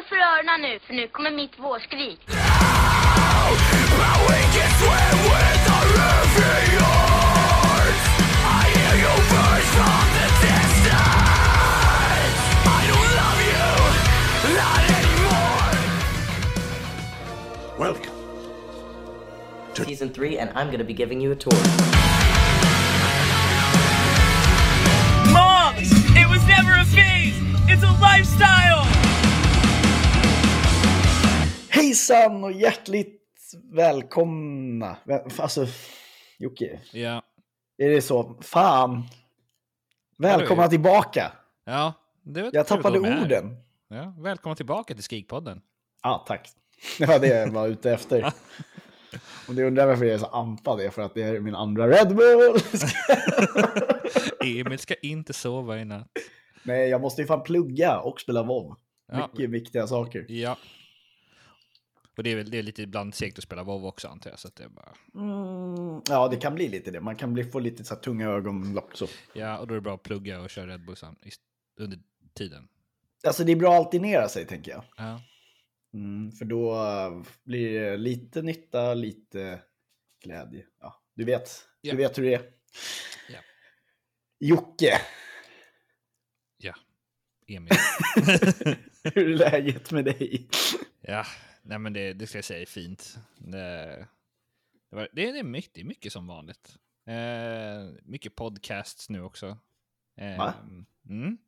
Håll för öronen nu, för nu kommer mitt vårskrik. Welcome. season three, and I'm gonna be giving you a tour. Moms! It was never a phase! It's a lifestyle! Hejsan och hjärtligt välkomna. Väl- Alltså, Jocke, Ja. är det så? Fan. Välkomna tillbaka. Ja, det Jag tappade orden. Ja, välkomna tillbaka till Skrikpodden. Ja, tack. Det var det jag var ute efter. Och det undrar varför jag är så ampad, det är för att det är min andra Red Bull. Emil ska inte sova i natt. Nej, jag måste ju fan plugga och spela WoW. Ja. Mycket viktiga saker. Ja. Och det är väl det är lite ibland segt att spela WoW också antar jag. Så att det är bara... Mm, ja, det kan bli lite det. Man kan bli, få lite så tunga ögonlock så. Ja, och då är det bra att plugga och köra Red Bull under tiden. Alltså det är bra att alternera sig tänker jag. Ja. Mm, för då eh, blir det lite nytta, lite glädje. Ja, du vet, Ja. du vet hur det är. Ja. Jocke, Ja. Emil. hur är läget med dig? ja, nej men det, det ska jag säga är fint. Det, det, var, det, är, mycket, mycket som vanligt. Eh, mycket podcasts nu också. Eh, Va? Mm.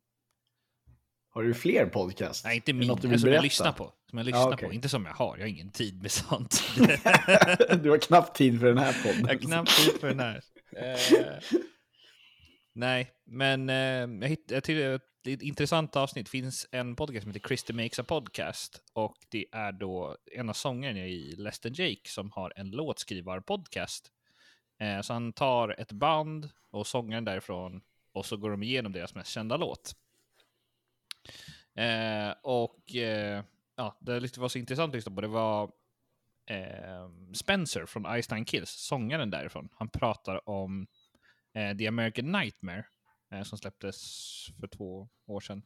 Har du fler podcast? Nej, inte Är det min. något du Som vill jag berätta? lyssnar på. Som jag lyssnar Ja, okej. på. Inte som jag har. Jag har ingen tid med sånt. du har knappt tid för den här podden. jag har knappt tid för den här. Eh, nej, men eh, jag till ett, ett intressant avsnitt. Det finns en podcast som heter Christer Makes a Podcast. Och det är då en av sångarna i Less than Jake som har en låtskrivarpodcast. Eh, så han tar ett band och sångaren därifrån och så går de igenom deras mest kända låt. Eh, och eh, ja, det var så intressant att lyssna på det var eh, Spencer från Einstein Kills, sångaren därifrån. Han pratar om eh, The American Nightmare eh, som släpptes för två år sedan.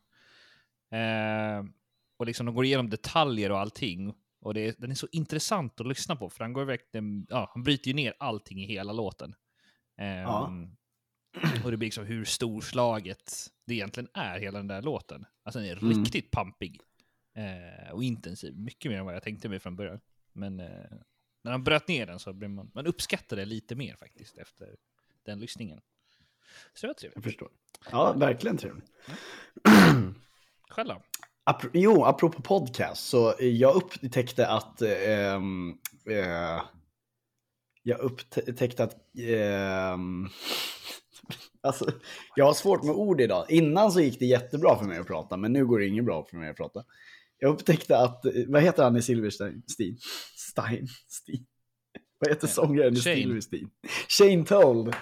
Eh, och liksom de går igenom detaljer och allting. Och det den är så intressant att lyssna på för han går verkligen, ja, han bryter ju ner allting i hela låten. Eh, Ja. Och det blir liksom hur storslaget det egentligen är, hela den där låten. Alltså den är Mm. riktigt pampig. Eh, och intensiv. Mycket mer än vad jag tänkte mig från början. Men eh, när han bröt ner den så blir man, man uppskattar det lite mer faktiskt efter den lyssningen. Så det var Jag trevligt. förstår. Ja, verkligen trevligt. Själv då? Apro- jo, apropå podcast, så eh, jag upptäckte att... eh, eh, jag upptäckte att... ehm, alltså, jag har svårt med ord idag. Innan så gick det jättebra för mig att prata, men nu går det inget bra för mig att prata. Jag upptäckte att... eh, Vad heter han i Silverstein? Stein? Stein? Stein? Vad heter Eh, sångaren i. Silverstein? Shane Tolls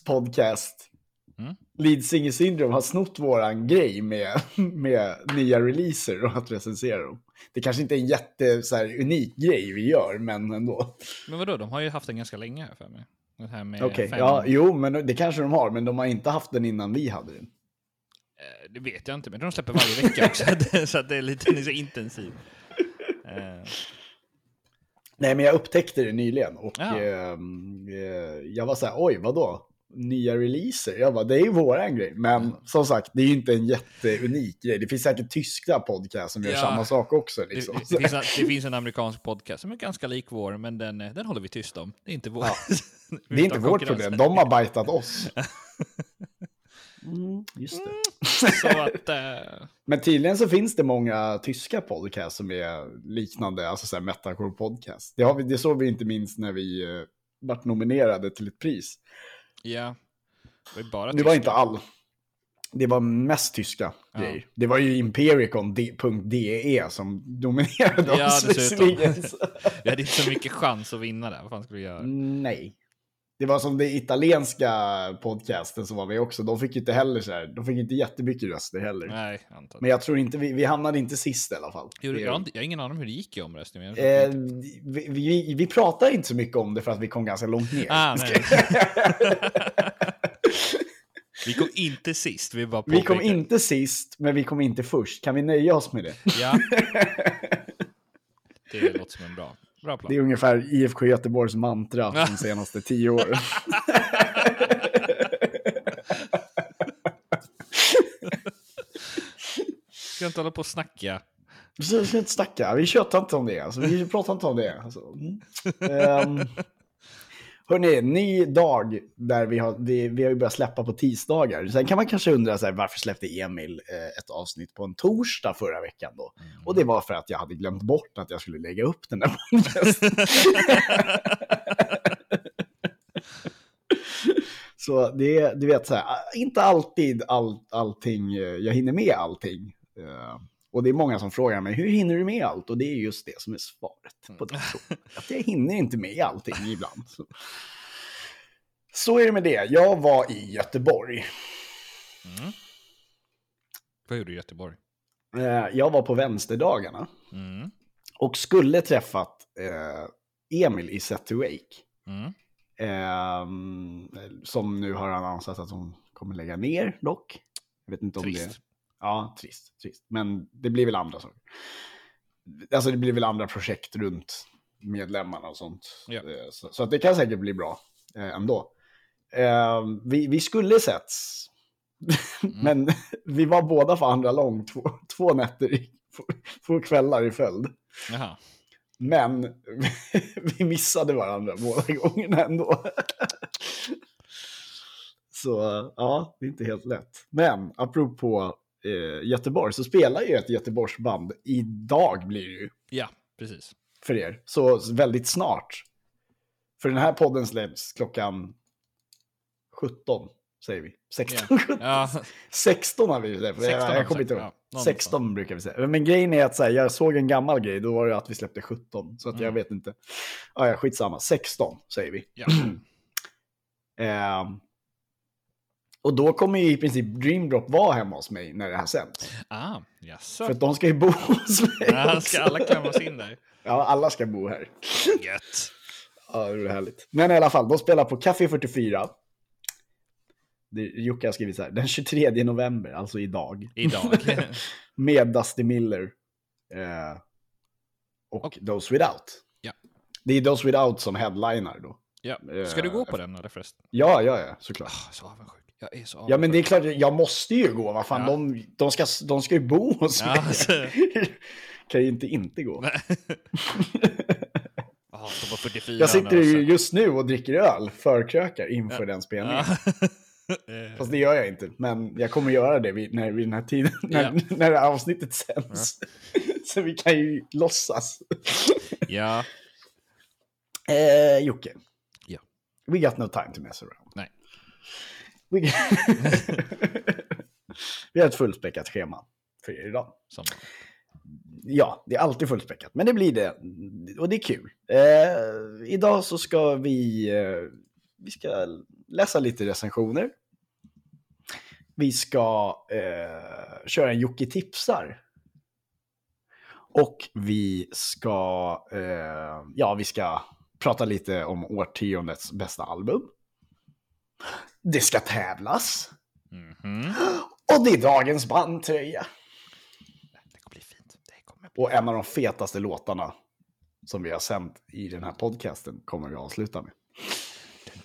podcast. Mm. Lead Singer Syndrome har snott våran grej med, med nya releaser och att recensera dem. Det kanske inte är en jätte så här, unik grej vi gör, men ändå. Men vadå, de har ju haft den ganska länge här för mig. Det här med Okej, fem... ja, jo, men det kanske de har, men de har inte haft den innan vi hade den. Eh, Det vet jag inte, men de släpper varje vecka också. så att det är lite så intensiv. Eh, Nej, men jag upptäckte det nyligen och Ja. ehm, eh, jag var så här, oj, vadå? Nya releaser? Jag bara, det är ju våran grej. Men som sagt, det är ju inte en jätteunik grej. Det finns säkert tyska podcast som gör Ja. samma sak också. det, Liksom. det, finns, en- det finns en amerikansk podcast som är ganska lik vår, men den, eh, den håller vi tyst om. Det är inte vår. Det är inte vårt problem, de har bajtat oss. Mm, just det. Så att... Eh, Men tydligen så finns det många tyska podcast som är liknande, alltså så här metalcore podcast. Det, har vi, det såg vi inte minst när vi uh, vart nominerade till ett pris. Ja. Det var, bara Det var inte all. Det var mest tyska Ja. grejer. Det var ju Impericon.de som dominerade Ja, oss visserligen. Vi hade inte så mycket chans att vinna där. Vad fan skulle vi göra? Nej. Det var som det italienska podcasten som var med också. De fick ju inte heller så här, de fick inte jättemycket röster heller. Nej, antagligen. Men jag tror inte, vi, vi hamnade inte sist i alla fall. Det- jag, har jag har ingen aning om hur det gick i omröstningen. Eh, vi, vi, vi pratar inte så mycket om det för att vi kom ganska långt ner. Ah, nej. Vi kom inte sist. Vi, bara Vi kom inte sist, men vi kom inte först. Kan vi nöja oss med det? Ja. Det låter som en bra, bra plan. Det är ungefär IFK Göteborgs mantra de senaste tio åren. Ska inte hålla på och snacka. Så ska inte snacka, vi tjötar inte om det. Alltså, vi pratar inte om det. Alltså. Mm. Um, hörni, ny dag där vi har, vi, vi har ju börjat släppa på tisdagar. Sen kan man kanske undra så här, varför släppte Emil eh, ett avsnitt på en torsdag förra veckan då? Och det var för att jag hade glömt bort att jag skulle lägga upp den där podcasten. Så det är, du vet, så här, inte alltid all, allting, eh, jag hinner med allting. Och det är många som frågar mig, hur hinner du med allt? Och det är just det som är svaret på den frågan. Att jag hinner inte med allting ibland. Så. så är det med det. Jag var i Göteborg. Vad gjorde du i Göteborg? Eh, Jag var på vänsterdagarna. Mm. Och skulle träffat eh, Emil i Set to Wake. Mm. Ehm, som nu har annonsat att hon kommer lägga ner dock. Jag vet inte om Trist. det... Ja, trist, trist. Men det blir väl andra saker. Alltså det blir väl andra projekt runt medlemmarna och sånt. Ja. Eh, Så, så att det kan säkert bli bra eh, ändå. Ehm, vi, vi skulle setts. Men vi var båda för andra lång två, två nätter, i, två, två kvällar i följd. Jaha. Men vi missade varandra båda gångerna ändå. Så ja, det är inte helt lätt. Men apropå eh, Göteborg så spelar ju ett Göteborgsband. Idag blir det ju Ja, precis. för er. Så väldigt snart. För den här podden släpps klockan 17, säger vi. 16, 17. Ja, 16 har vi släppt. 16 Jag, jag kommer inte ihåg. ja. Någonstans. 16 brukar vi säga. Men grejen är att så här, jag såg en gammal grej, då var det att vi släppte 17. Så att jag Mm. vet inte. Ja, ja, skitsamma. 16 säger vi. ja. Ehm, och då kommer ju i princip Dreamdrop vara hemma hos mig när det här sänds. Ah, jaså. För att de ska ju bo hos mig Ja, också. ska alla klämmas in där? Ja, alla ska bo här. Gött. Ja, det är härligt. Men i alla fall, de spelar på Café 44. Det, Jocke har skrivit så här, den 23 november, alltså idag. Idag. Med Dusty Miller. Eh, och Och- Those Without. Ja. Det är Those Without som headliner då. Ja. Ska du gå på den eller förresten? Ja, ja, ja, såklart. Ah, så avundsjuk. Jag är så avundsjuk. Ja, men det är klart, jag måste ju gå. Vad fan, Ja. de, de, ska, de ska ju bo hos Ja, mig. alltså. kan ju inte inte gå. Ah, 44 Jag sitter ju just nu och dricker öl, förkrökar inför den spelningen. Ja. Fast det gör jag inte. Men jag kommer göra det vid, när, vid den här tiden, när, Ja. när det här avsnittet sänds. Så vi kan ju låtsas. ja. Eh, Jocke. Ja. We got no time to mess around. Nej. We, vi har ett fullspäckat schema för er idag. Som, Ja, det är alltid fullspäckat, men det blir det. Och det är kul. Eh, idag så ska vi, eh, vi ska läsa lite recensioner. Vi ska eh, köra en Jocke tipsar. Och vi ska, eh, ja, vi ska prata lite om årtiondets bästa album. Det ska tävlas. Mhm. Och det är dagens bandtröja. Det kommer bli fint. Det kommer bli... Och en av de fetaste låtarna som vi har sänt i den här podcasten kommer vi avsluta med.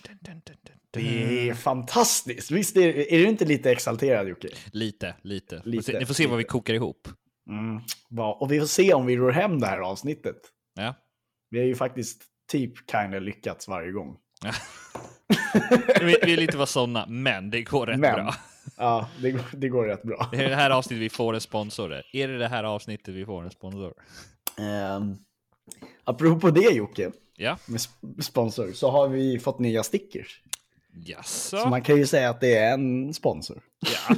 Dun, dun, dun, Det är fantastiskt. Visst är, är du inte lite exalterad Jocke? Lite, lite. Lite, Ni får se vad vi kokar ihop. Mm. Och vi får se om vi rår hem det här avsnittet. Ja. Vi har ju faktiskt typ kinda lyckats varje gång. Vi vi vill inte vara sådana, men det går rätt Men- bra. Ja, det, går- det går rätt bra. Det är det här avsnittet vi får en sponsor. Är det det här avsnittet vi får en sponsor? Um, apropå det Jocke, Ja. med sp- sponsor, så har vi fått nya stickers. Jaså? Så man kan ju säga att det är en sponsor. Ja.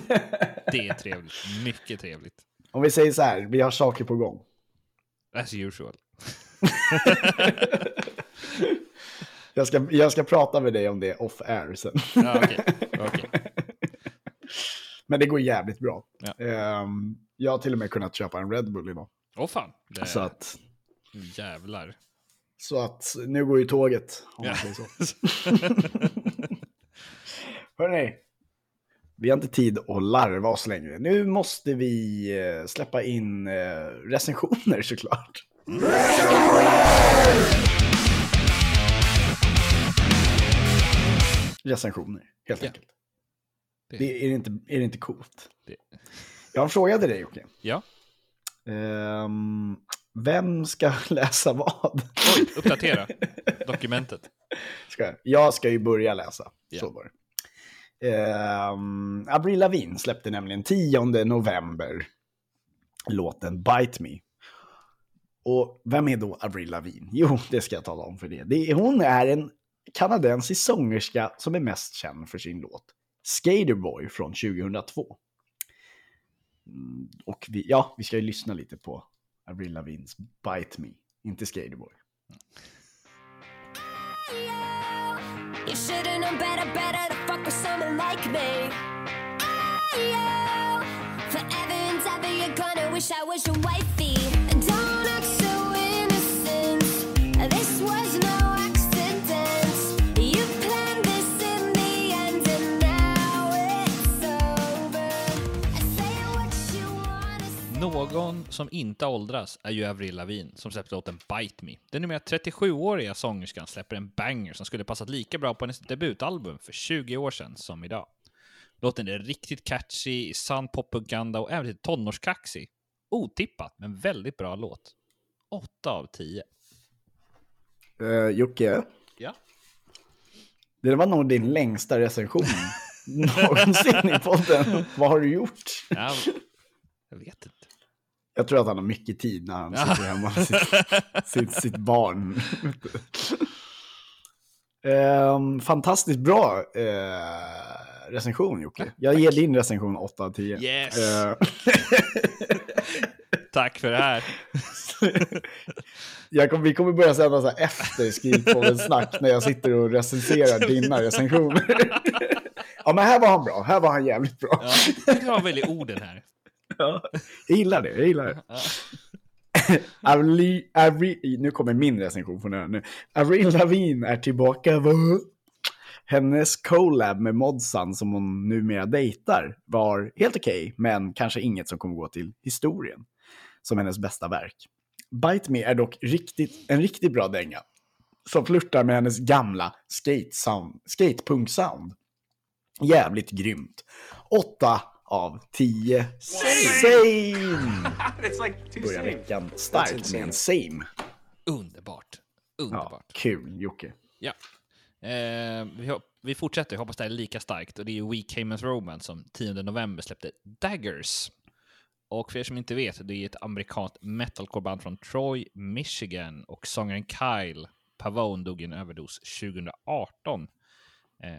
Det är trevligt. Mycket trevligt. Om vi säger så här, vi har saker på gång. As usual. Jag ska, jag ska prata med dig om det off air sen. Ja, okej. Okej. Men det går jävligt bra. Ja. Ehm, jag har till och med kunnat köpa en Red Bull idag. Åh fan. Det... Så att, Jävlar. så att nu går ju tåget. Om Ja. man säger så. Hörrni, Vi har inte tid att larva oss längre. Nu måste vi eh, släppa in eh, recensioner såklart. Recensioner, helt Ja. enkelt. Det- Det, är, det inte, är det inte coolt? Det- Jag har en fråga till dig Jocke. Ja, Ehm, vem ska läsa vad? oj, uppdatera dokumentet. Ska jag? jag ska ju börja läsa. Ja. Så var det. Ehm, Avril Lavigne släppte nämligen 10 november låten Bite Me. Och vem är då Avril Lavigne? Jo, det ska jag tala om för det. det är, hon är en kanadensisk sångerska som är mest känd för sin låt Skaterboy från 2002. Mm, och vi, ja, vi ska ju lyssna lite på Avril Lavins Bite Me, inte Skaterboy. You should've known better, better to fuck with someone like me. Forever and ever, you're gonna wish I was your wife. Någon som inte åldras är ju Avril Lavigne som släppte låten Bite Me. Den numera 37-åriga sångerskan släpper en banger som skulle passat lika bra på hennes debutalbum för 20 år sedan som idag. Låten är riktigt catchy, i sann poppunkanda och även lite tonårskaxig. Otippat, men väldigt bra låt. 8 av 10. Uh, Jocke, Ja. det var nog din längsta recension någonsin i podden. Vad har du gjort? ja jag vet inte. Jag tror att han har mycket tid när han sitter hemma med sitt, sitt, sitt barn. Ehm, fantastiskt bra eh, recension Jocke. Jag ger din recension 8 av 10. Yes. Eh, Tack för det här. jag kom, vi kommer börja sända så här efter skrivpodden snack när jag sitter och recenserar dina recensioner. ja men här var han bra, här var han jävligt bra. Ja, jag tycker han väljer orden här. Ja, jag gillar det, jag gillar det. Avli, Avri, nu kommer min recension från ön nu. Avril Lavigne är tillbaka. Va? Hennes collab med Modsan som hon numera dejtar var helt okej, men kanske inget som kommer gå till historien som hennes bästa verk. Bite Me är dock riktigt, en riktigt bra dänga som flörtar med hennes gamla skate-sound, skatepunk-sound. Jävligt grymt. 8 av 10. Same! Börjar veckan starkt med en same. Underbart. Ja, Underbart. kul Jocke. Ja. Eh, vi, hop- vi fortsätter, jag hoppas det är lika starkt. Och det är We Came As Romance som 10 november släppte Daggers. Och för er som inte vet, det är ett amerikanskt metalcoreband från Troy, Michigan. Och sångaren Kyle Pavone dog i en överdos 2018. Eh,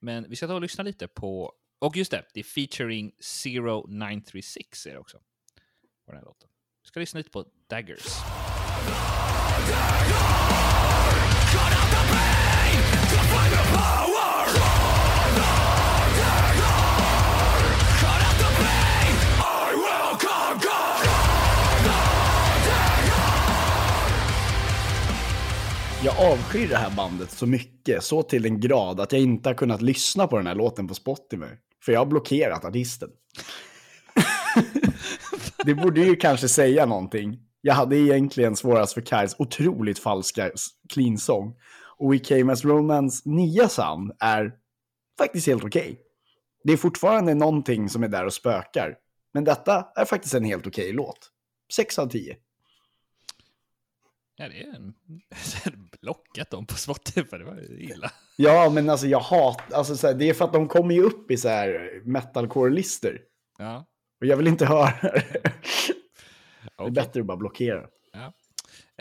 men vi ska ta och lyssna lite på... Och just det, det är featuring 0936 är det också. På den här låten. Vi ska lyssna lite på Daggers. Jag avskyr det här bandet så mycket, så till en grad att jag inte har kunnat lyssna på den här låten på Spotify. För jag har blockerat artisten. det borde ju kanske säga någonting. Jag hade egentligen svårast för Kajs otroligt falska clean-sång. Och We Came As Romance nya sound är faktiskt helt okej. Det är fortfarande någonting som är där och spökar. Men detta är faktiskt en helt okej låt. 6 av 10. Ja, det är en... blockat dem på Spotify, det var illa. Ja, men alltså jag hatar, alltså så här, det är för att de kommer ju upp i så här metalcore-listor. Ja, Och jag vill inte höra det. Det är bättre att bara blockera. Ja.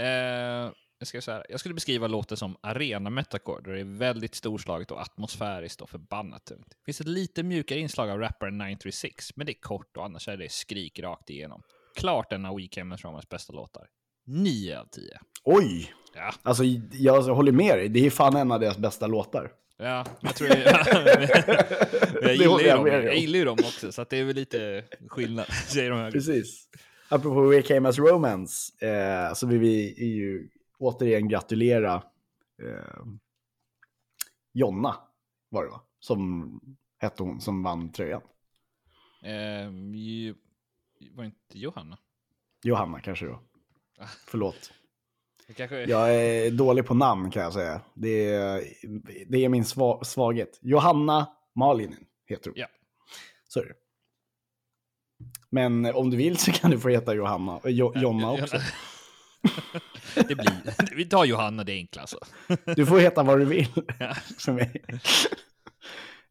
Eh, jag, ska säga, jag skulle beskriva låten som arena metacore, där det är väldigt storslaget och atmosfäriskt och förbannat tungt. Det finns ett lite mjukare inslag av rapparen 936, men det är kort och annars är det skrik rakt igenom. Klart en av Weekend Romans bästa låtar. 9 av 10. Oj! Ja, Alltså jag håller med dig, det är fan en av deras bästa låtar. ja jag tror jag, jag, Det gillar ju dem, jag gillar ju dem också, så det är väl lite skillnad, säger de här. Precis. Apropå We Came As Romance, eh, så vill vi ju återigen gratulera eh, Jonna, var det va? Som hette hon som vann tröjan. Ju, var inte Johanna? Johanna kanske då. Förlåt. Kanske... Jag är dålig på namn kan jag säga. Det är, det är min sva, svaghet. Johanna Malinen heter hon. Ja. Så är det. Men om du vill så kan du få heta Johanna, eh, jo, Jonna också. det blir, vi tar Johanna, det är enklast. Du får heta vad du vill för mig.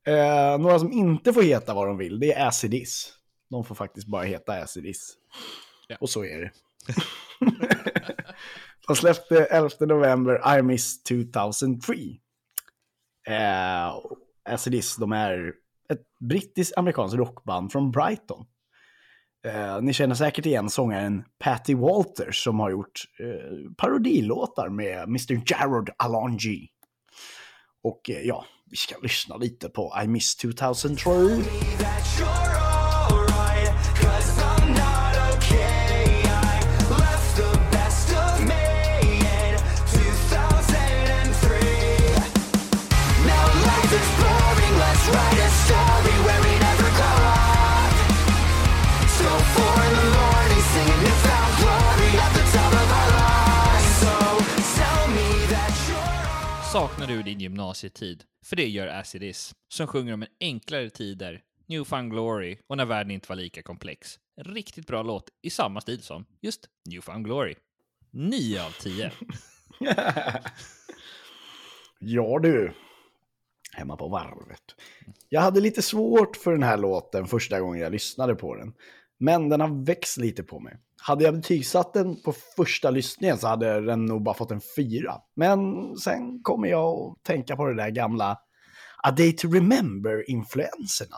Eh, några som inte får heta vad de vill, det är Acidis. De får faktiskt bara heta Acidis. Ja. Och så är det. de släppte 11 november I Miss 2003. Eh, Acidis, de är ett brittiskt amerikanskt rockband från Brighton. Eh, ni känner säkert igen sångaren Patty Walters som har gjort eh, parodilåtar med Mr. Jared Alonji. Och eh, ja, vi ska lyssna lite på I Miss 2003. Saknar du din gymnasietid? För det gör Acidis, som sjunger om en enklare tider, Newfound Glory och när världen inte var lika komplex. En riktigt bra låt i samma stil som just Newfound Glory. 9 av 10. Ja du, hemma på varvet. Jag hade lite svårt för den här låten första gången jag lyssnade på den. Men den har växt lite på mig. Hade jag betygsatt den på första lyssningen så hade den nog bara fått en fyra. Men sen kommer jag att tänka på det där gamla A Day to Remember-influenserna.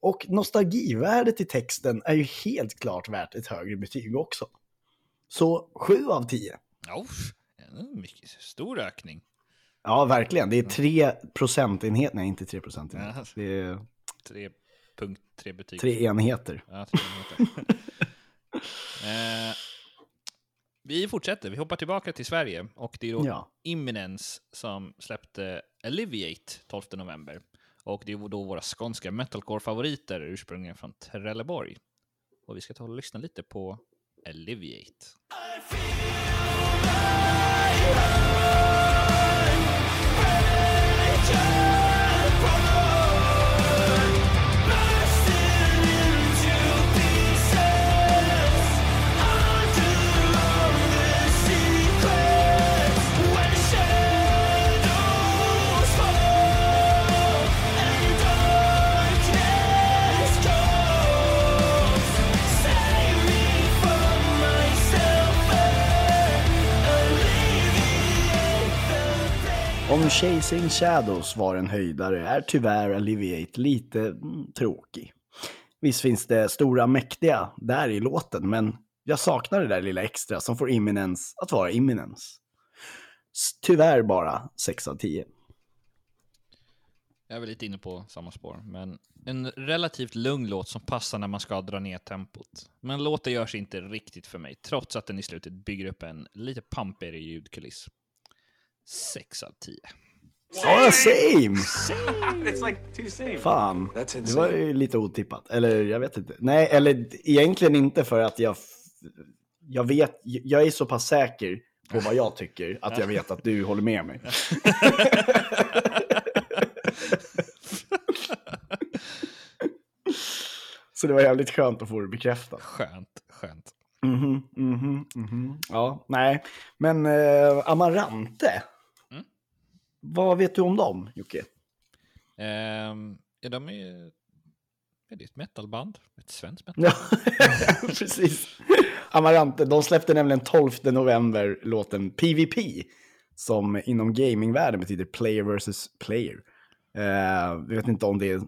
Och nostalgivärdet i texten är ju helt klart värt ett högre betyg också. Så 7 av 10. Oh, en mycket stor ökning. Ja, verkligen. Det är 3 procentenheter. Nej, inte 3 procentenheter. Ja. Det är 3.3 betyg. Tre enheter. Ja, tre minuter. eh, vi fortsätter, vi hoppar tillbaka till Sverige och det är då Ja. Imminence som släppte Alleviate 12 november. Och det är då våra skånska metalcore-favoriter ursprungligen från Trelleborg. Och vi ska ta och lyssna lite på Alleviate. Chasing Shadows var en höjdare är tyvärr Alleviate lite mm, tråkig. Visst finns det stora mäktiga där i låten, men jag saknar det där lilla extra som får Imminence att vara Imminence. Tyvärr bara 6 av 10. Jag är väl lite inne på samma spår, men en relativt lugn låt som passar när man ska dra ner tempot. Men låten görs inte riktigt för mig, trots att den i slutet bygger upp en lite pampigare ljudkuliss. 6 av 10. Ja, same! It's like two same. Fan, That's det var ju lite otippat. Eller jag vet inte. Nej, eller egentligen inte för att jag... Jag vet, jag är så pass säker på vad jag tycker att jag vet att du håller med mig. Så det var jävligt skönt att få det bekräftat. Skönt, skönt. Mhm, mhm, mhm. Ja, nej. Men eh, Amarante. Mm. Vad vet du om dem, Jocke? Ehm, ja, de är ju... Är det ett metalband? Ett svenskt metal? Ja, precis. Amarante, de släppte nämligen 12 november låten PVP, som inom gamingvärlden betyder player versus player. Eh, jag vet inte om det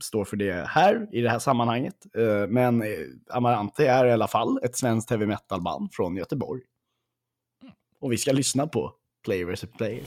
står för det här i det här sammanhanget, eh, men eh, Amarante är i alla fall ett svenskt heavy metal-band från Göteborg. Och vi ska lyssna på player versus player.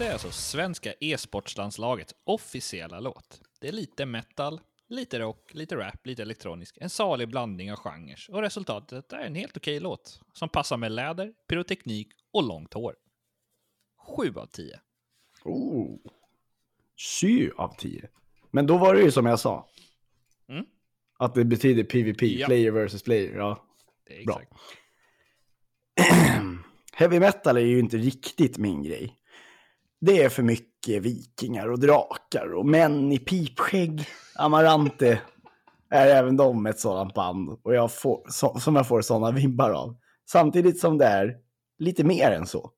Detta är alltså svenska e-sportslandslagets officiella låt. Det är lite metal, lite rock, lite rap, lite elektronisk. En salig blandning av genrer. Och resultatet är en helt okej låt. Som passar med läder, pyroteknik och långt hår. 7 av 10. Oh. 7 av 10. Men då var det ju som jag sa. Mm. Att det betyder PVP, Ja. player versus player. Ja. Det är Bra. Heavy metal är ju inte riktigt min grej. Det är för mycket vikingar och drakar och män i pipskägg. Amarante är även de ett sådant band och jag får, så, som jag får sådana vibbar av. Samtidigt som det är lite mer än så.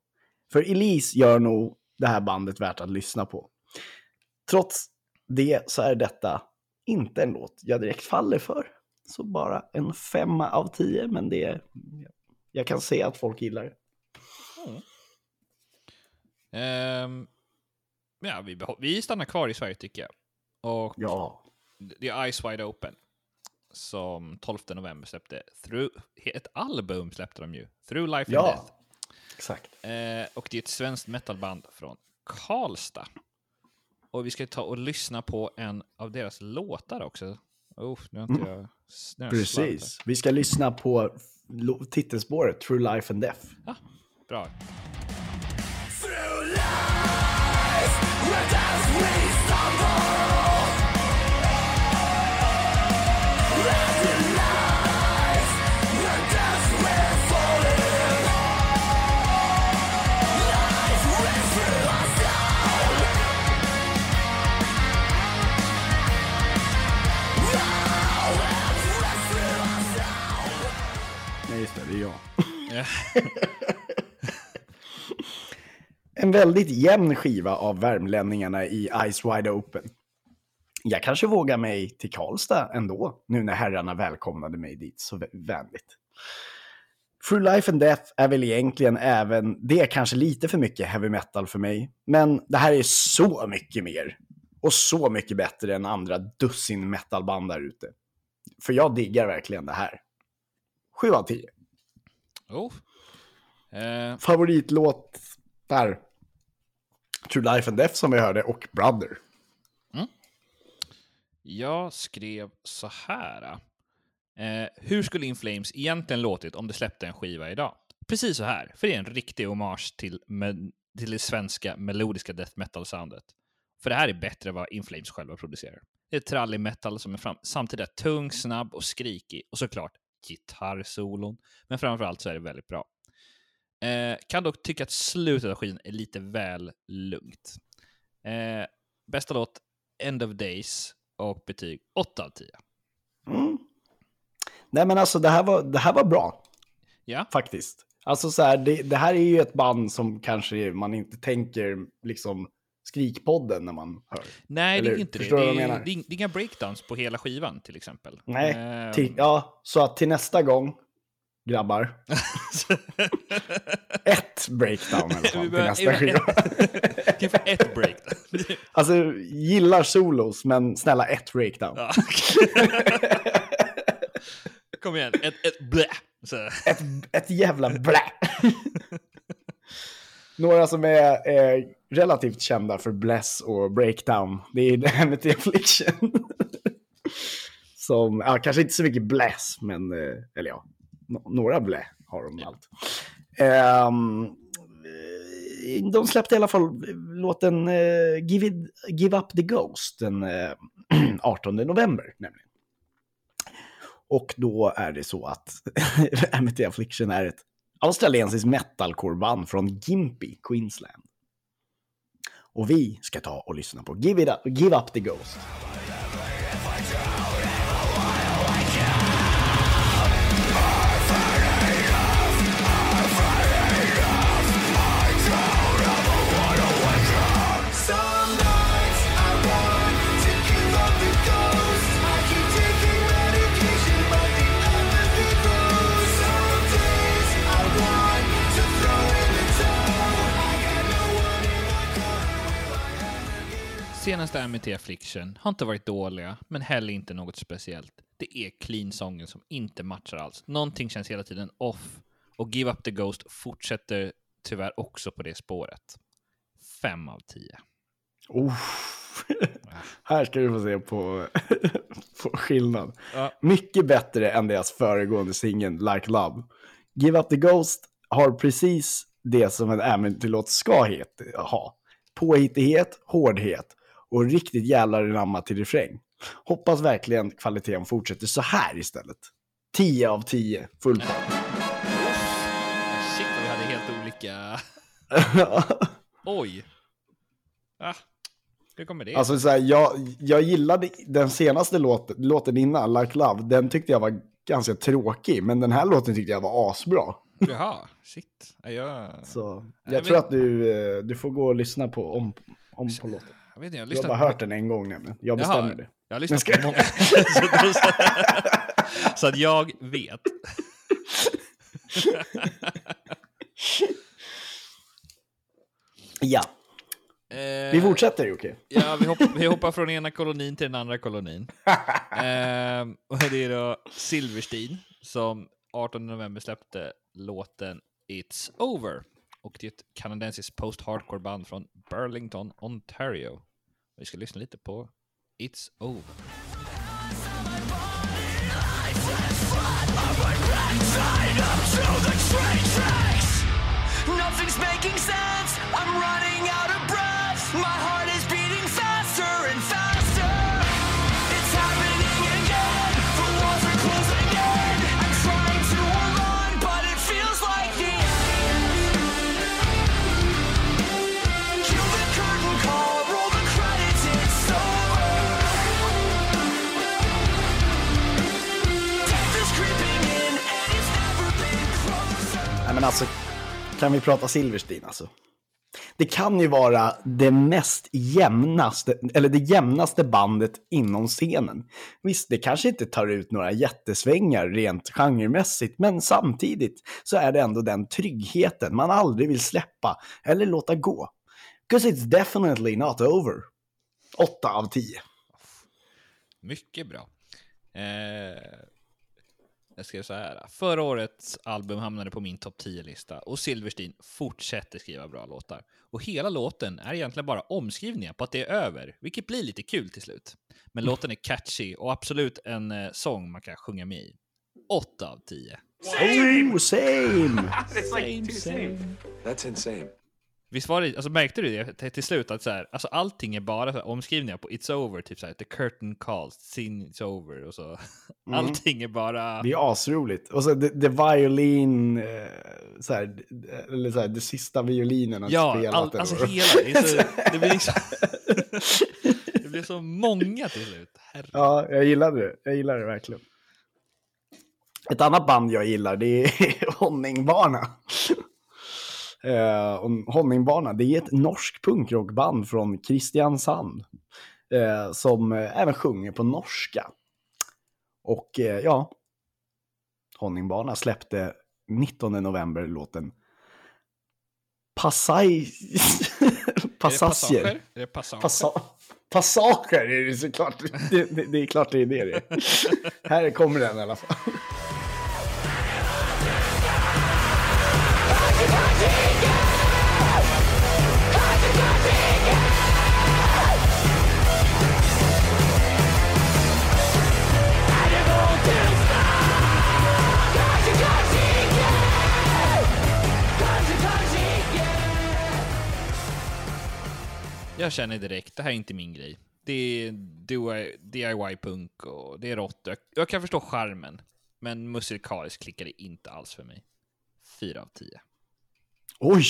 För Elise gör nog det här bandet värt att lyssna på. Trots det så är detta inte en låt jag direkt faller för. Så bara en femma av tio, men det är, jag kan se att folk gillar det. Mm. Ehm, ja, vi, vi stannar kvar i Sverige tycker jag. Och Ja. det är Eyes Wide Open. Som 12 november släppte Through, ett album släppte de ju. Through Life and Ja. Death. Exakt. Eh, och det är ett svenskt metalband från Karlstad. Och vi ska ta och lyssna på en av deras låtar också. Oh, nu har inte jag... nu har jag Precis. slarvat Vi ska lyssna på titelspåret True Life and Death. här. Bra. Nej, just det, det är jag. En väldigt jämn skiva av värmlänningarna i Ice Wide Open. Jag kanske vågar mig till Karlstad ändå, nu när herrarna välkomnade mig dit så vä- vänligt. Through Life and Death är väl egentligen även, det kanske lite för mycket heavy metal för mig, men det här är så mycket mer. Och så mycket bättre än andra dussin metalband där ute. För jag diggar verkligen det här. 7 av 10. Oh. Eh, favoritlåt där. True Life and Death som vi hörde och Brother. Mm. jag skrev så här. Äh. Eh, hur skulle In Flames egentligen låtit om det släppte en skiva idag? Precis så här, för det är en riktig hommage till, till det svenska melodiska death metal-soundet. För det här är bättre än vad In Flames själva producerar. Det är trallig metal som är fram- samtidigt är tung, snabb och skrikig och såklart gitarrsolon. Men framförallt så är det väldigt bra. Eh, kan dock tycka att slutet av skivan är lite väl lugnt. Eh, bästa låt, End of Days och betyg 8 av 10. Mm. Nej men alltså det här var, det här var bra Ja, faktiskt. Alltså så här, det, det här är ju ett band som kanske man inte tänker liksom Skrikpodden när man hör. nej det Eller, är inte det. Det är, det är inga breakdowns på hela skivan till exempel. Nej, Ehm, till, ja, så att till nästa gång, grabbar, ett breakdown i alla fall till nästa skiva. kan få ett breakdown? Alltså, gillar solos, men snälla ett breakdown. Ja. Kom igen, ett, ett blä. Ett, ett jävla blä. Några som är eh, relativt kända för Bless och Breakdown, det är The Amity Affliction. som, ja, kanske inte så mycket Bless, men, eh, eller ja, några blä har de allt. Eh, de släppte i alla fall låten eh, Give, it, Give Up the Ghost den eh, 18 november nämligen. Och då är det så att Amity Affliction är ett australiensiskt metalcore-band från Gympie, Queensland. Och vi ska ta och lyssna på Give, it up, Give Up the Ghost. Senaste Amity Affliction har inte varit dåliga, men heller inte något speciellt. Det är clean-sången som inte matchar alls. Någonting känns hela tiden off. Och Give Up The Ghost fortsätter tyvärr också på det spåret. fem av tio. Oh. Här ska vi få se på, på skillnad. Ja. Mycket bättre än deras föregående singel Like Love. Give Up The Ghost har precis det som en äventyrlåt ska het, ha. Påhittighet, hårdhet och riktigt jävla ramma till refräng. Hoppas verkligen kvaliteten fortsätter så här istället. 10 av 10, full pott. Shit vi hade helt olika... Oj. Ah, hur kommer det? Alltså så här, jag, jag gillade den senaste låten, låten innan, Like Love, den tyckte jag var ganska tråkig, men den här låten tyckte jag var asbra. Jaha, shit. Ja, Jag, Så Jag jag tror vet- att du, eh, du får gå och lyssna på, om, om på låten. Jag vet inte, jag har lyssnade bara på- hört den en gång nämligen. Jag bestämmer Jaha, det. Jag har lyssnat ska- på många. så, att jag vet. Ja, Eh, vi fortsätter Jocke. Ja, vi, hopp, vi hoppar från ena kolonin till den andra kolonin. Ehm, och det är då Silverstein som 18 november släppte låten It's Over. Och det är ett kanadensiskt post-hardcore band från Burlington, Ontario. Vi ska lyssna lite på It's Over. Nothing's making sense. I'm running out of breath. My heart men alltså, kan vi prata Silverstein alltså? Det kan ju vara det mest jämnaste, eller det jämnaste bandet inom scenen. Visst, det kanske inte tar ut några jättesvängar rent genremässigt, men samtidigt så är det ändå den tryggheten man aldrig vill släppa eller låta gå. 'Cause it's definitely not over. 8 av 10. Mycket bra. Eh, jag skrev så här. Förra årets album hamnade på min topp 10-lista och Silverstein fortsätter skriva bra låtar. Och hela låten är egentligen bara omskrivningar på att det är över, vilket blir lite kul till slut. Men låten är catchy och absolut en eh, sång man kan sjunga med i. 8 av 10. Oh, same! It's like too same. That's insane. Visst var det, alltså märkte du det till- slut att så här, alltså allting är bara så här, omskrivningar på It's over, typ så här, the curtain calls, scene is over och så. Allting är bara... Det är asroligt. Och så the, the violin, eh, så här, eller så här, det sista violinen att Ja, spela. all, alltså hela. Det, är så, det, blir liksom, det blir så många till slut. Herre. Ja, jag gillade det. Jag gillade det verkligen. Ett annat band jag gillar det är Honningbarna. Eh, och Honningbarna, det är ett norskt punkrockband från Kristiansand. Eh, som även sjunger på norska. Och eh, ja, Honningbarna släppte 19 november låten Passaj... Passasjer. Är det passager? Passa passager är det såklart. Det, det, det är klart det är det. det. är. Här kommer den i alla fall. Jag känner direkt, det här är inte min grej. Det är DIY-punk och det är rått. Jag, kan förstå charmen, men musikaliskt klickar det inte alls för mig. 4 av 10. Oj!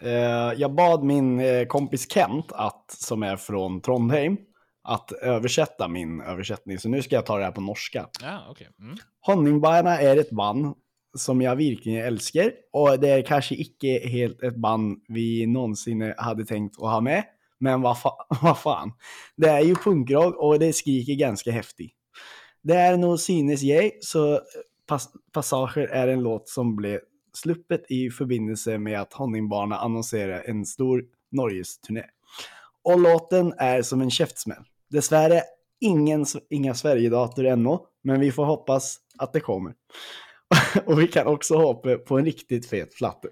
Eh, jag bad min eh, kompis Kent, att, som är från Trondheim, att översätta min översättning. Så nu ska jag ta det här på norska. Ja, okej. Mm. Honningbarna är ett band som jag verkligen älskar. Och det är kanske inte helt ett band vi någonsin hade tänkt att ha med. Men vad, fa va fan. Det är ju punkrock och det skriker ganska häftigt. Det är nog synes jag, så eh, pass Passager är en låt som blev sluppet i förbindelse med att Honningbarna annonserade en stor Norges-turné. Och låten är som en käftsmäll. Dessvärre ingen, inga Sverigedator ännu, men vi får hoppas att det kommer. och vi kan också hoppa på en riktigt fet flatte.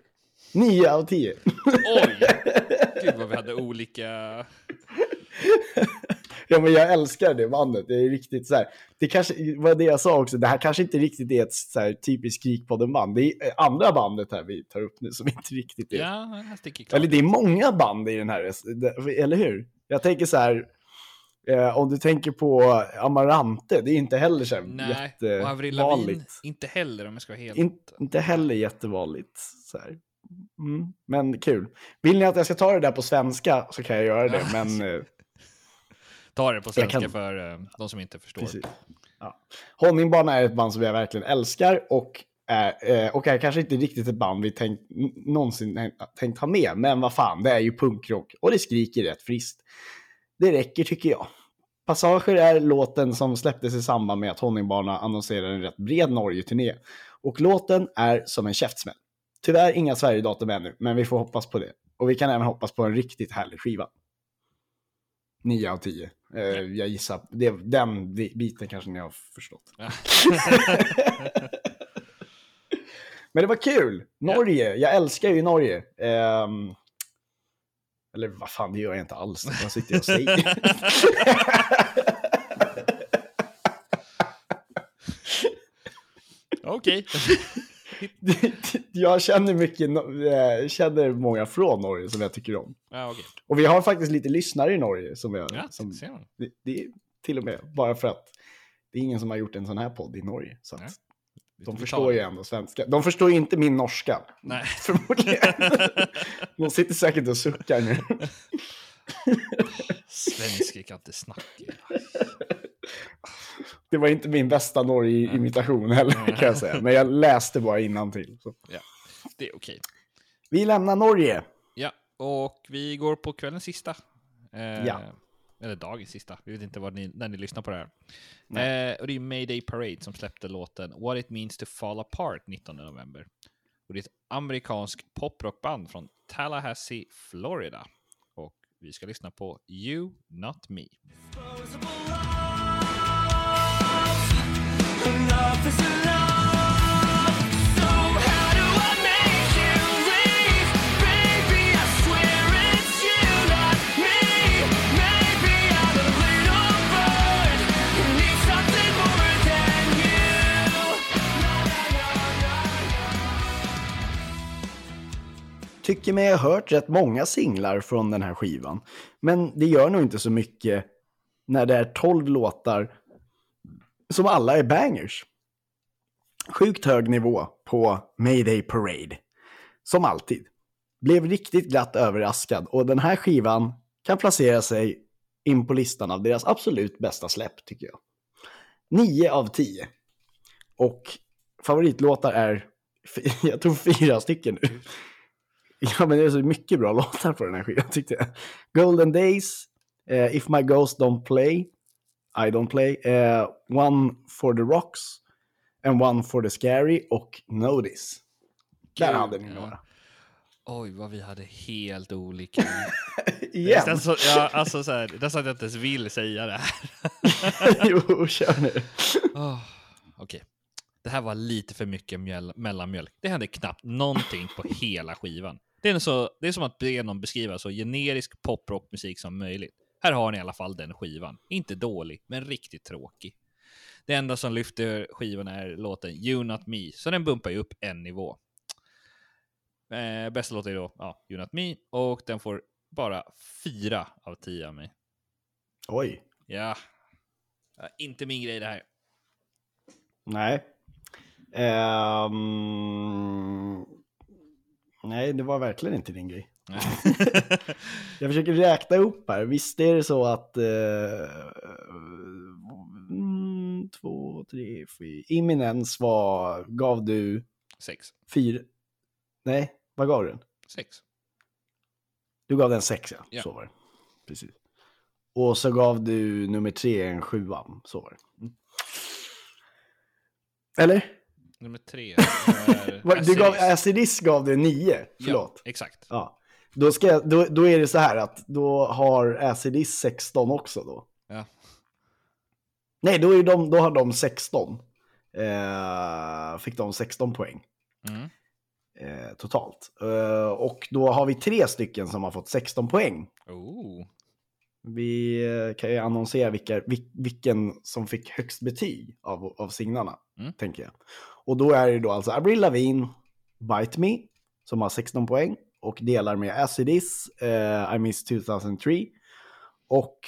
9 av 10. Oj! Gud vad vi hade olika... Ja, men jag älskar det bandet. Det är riktigt så här. Det kanske var det jag sa också. Det här kanske inte riktigt är ett så här, typiskt Skrikpodden-band. Det är andra bandet här vi tar upp nu som inte riktigt är. Ja, jag. Eller det är många band i den här, eller hur? Jag tänker så här. Eh, om du tänker på Amarante, det är inte heller så Nej, och Avril Lavigne jättevanligt. inte heller om jag ska vara helt... In, inte heller jättevanligt. Så här. Mm, men kul. Vill ni att jag ska ta det där på svenska så kan jag göra det. Men eh, Ta det på svenska kan- för eh, de som inte förstår. precis. Ja. Honningbana är ett band som jag verkligen älskar och är, eh, och är kanske inte riktigt ett band vi tänkt, någonsin tänkt ha med. Men vad fan, det är ju punkrock och det skriker rätt friskt. Det räcker tycker jag. Passager är låten som släpptes i samband med att Honningbana annonserade en rätt bred Norge-turné. Och låten är som en käftsmäll. Tyvärr inga Sverigedatum ännu, men vi får hoppas på det. Och vi kan även hoppas på en riktigt härlig skiva. 9 av 10. Eh, jag gissar, det, den biten kanske ni har förstått. Men det var kul! Norge, jag älskar ju Norge. Ehm, eller vad fan, det gör jag inte alls. Vad sitter jag och säger? Okej. jag känner mycket, eh, känner många från Norge som jag tycker om. ja, okej. Och vi har faktiskt lite lyssnare i Norge som jag... Ja, som, ser man. det, det är till och med bara för att det är ingen som har gjort en sån här podd i Norge. Så att Nej. De förstår ju ändå svenska. De förstår ju inte min norska. Nej. Förmodligen. de sitter säkert och suckar nu. Svenskar kan inte snacka. Det var inte min bästa Norge-imitation heller kan jag säga. Men jag läste bara innantill. Så. Ja, det är okej. Vi lämnar Norge. Ja, och vi går på kvällens sista. Eh, Ja. Eller dagens sista. Vi vet inte vad ni, när ni lyssnar på det här. Eh, och det är Mayday Parade som släppte låten What It Means To Fall Apart 19 november. Och det är ett amerikanskt poprockband från Tallahassee, Florida. Och vi ska lyssna på You Not Me. Enough is enough. Tycker mig ha hört rätt många singlar från den här skivan. Men det gör nog inte så mycket när det är 12 låtar som alla är bangers. Sjukt hög nivå på Mayday Parade. Som alltid. Blev riktigt glatt överraskad och den här skivan kan placera sig in på listan av deras absolut bästa släpp tycker jag. 9 av 10. Och favoritlåtar är, jag tror fyra stycken nu. Ja, men det är så mycket bra låtar på den här skivan tyckte jag. Golden Days, eh, If My Ghost Don't Play, I Don't Play, eh, One for the Rocks, and One for the Scary och Notice. Där hade ni några. Oj, vad vi hade helt olika. Igen. Nästan så, ja, alltså så här, nästan att jag inte ens vill säga det här. jo, kör nu. Oh, Okej. Det här var lite för mycket mjöl, mellanmjölk. Det hände knappt någonting på hela skivan. Det är, så, det är som att be någon beskriva så generisk poprockmusik som möjligt. Här har ni i alla fall den skivan. Inte dålig, men riktigt tråkig. Det enda som lyfter skivan är låten You Not Me, så den bumpar ju upp en nivå. Eh, bästa låten är då ja, You Not Me, och den får bara fyra av tio av mig. Oj. Ja, Ja, inte min grej det här. Nej. Ehm, nej, det var verkligen inte din grej. Jag försöker räkna upp här. Visst är det så att... Eh, mm, två, tre, fyra. Imminens var... Gav du Sex. fyra... Nej, vad gav du den? Sex. Du gav den sex, ja. Ja. Så var det. Precis. Och så gav du nummer tre en sjua. Så var det. Mm. Eller? Nummer tre Du gav. Acidis gav du nio. Förlåt. Ja, exakt. Ja. Då, ska då, då är det så här att då har Acidis 16 också då. Ja. Nej, då, är de, då har de 16. Eh, fick de 16 poäng. Mm. eh, totalt. Eh, och då har vi tre stycken som har fått 16 poäng. Oh. Vi eh, kan ju annonsera vilka, vil, vilken som fick högst betyg av, av signarna, Mm. tänker jag. Och då är det då alltså Avril Lavigne, Bite Me, som har 16 poäng och delar med Acidis, eh, I Miss 2003. Och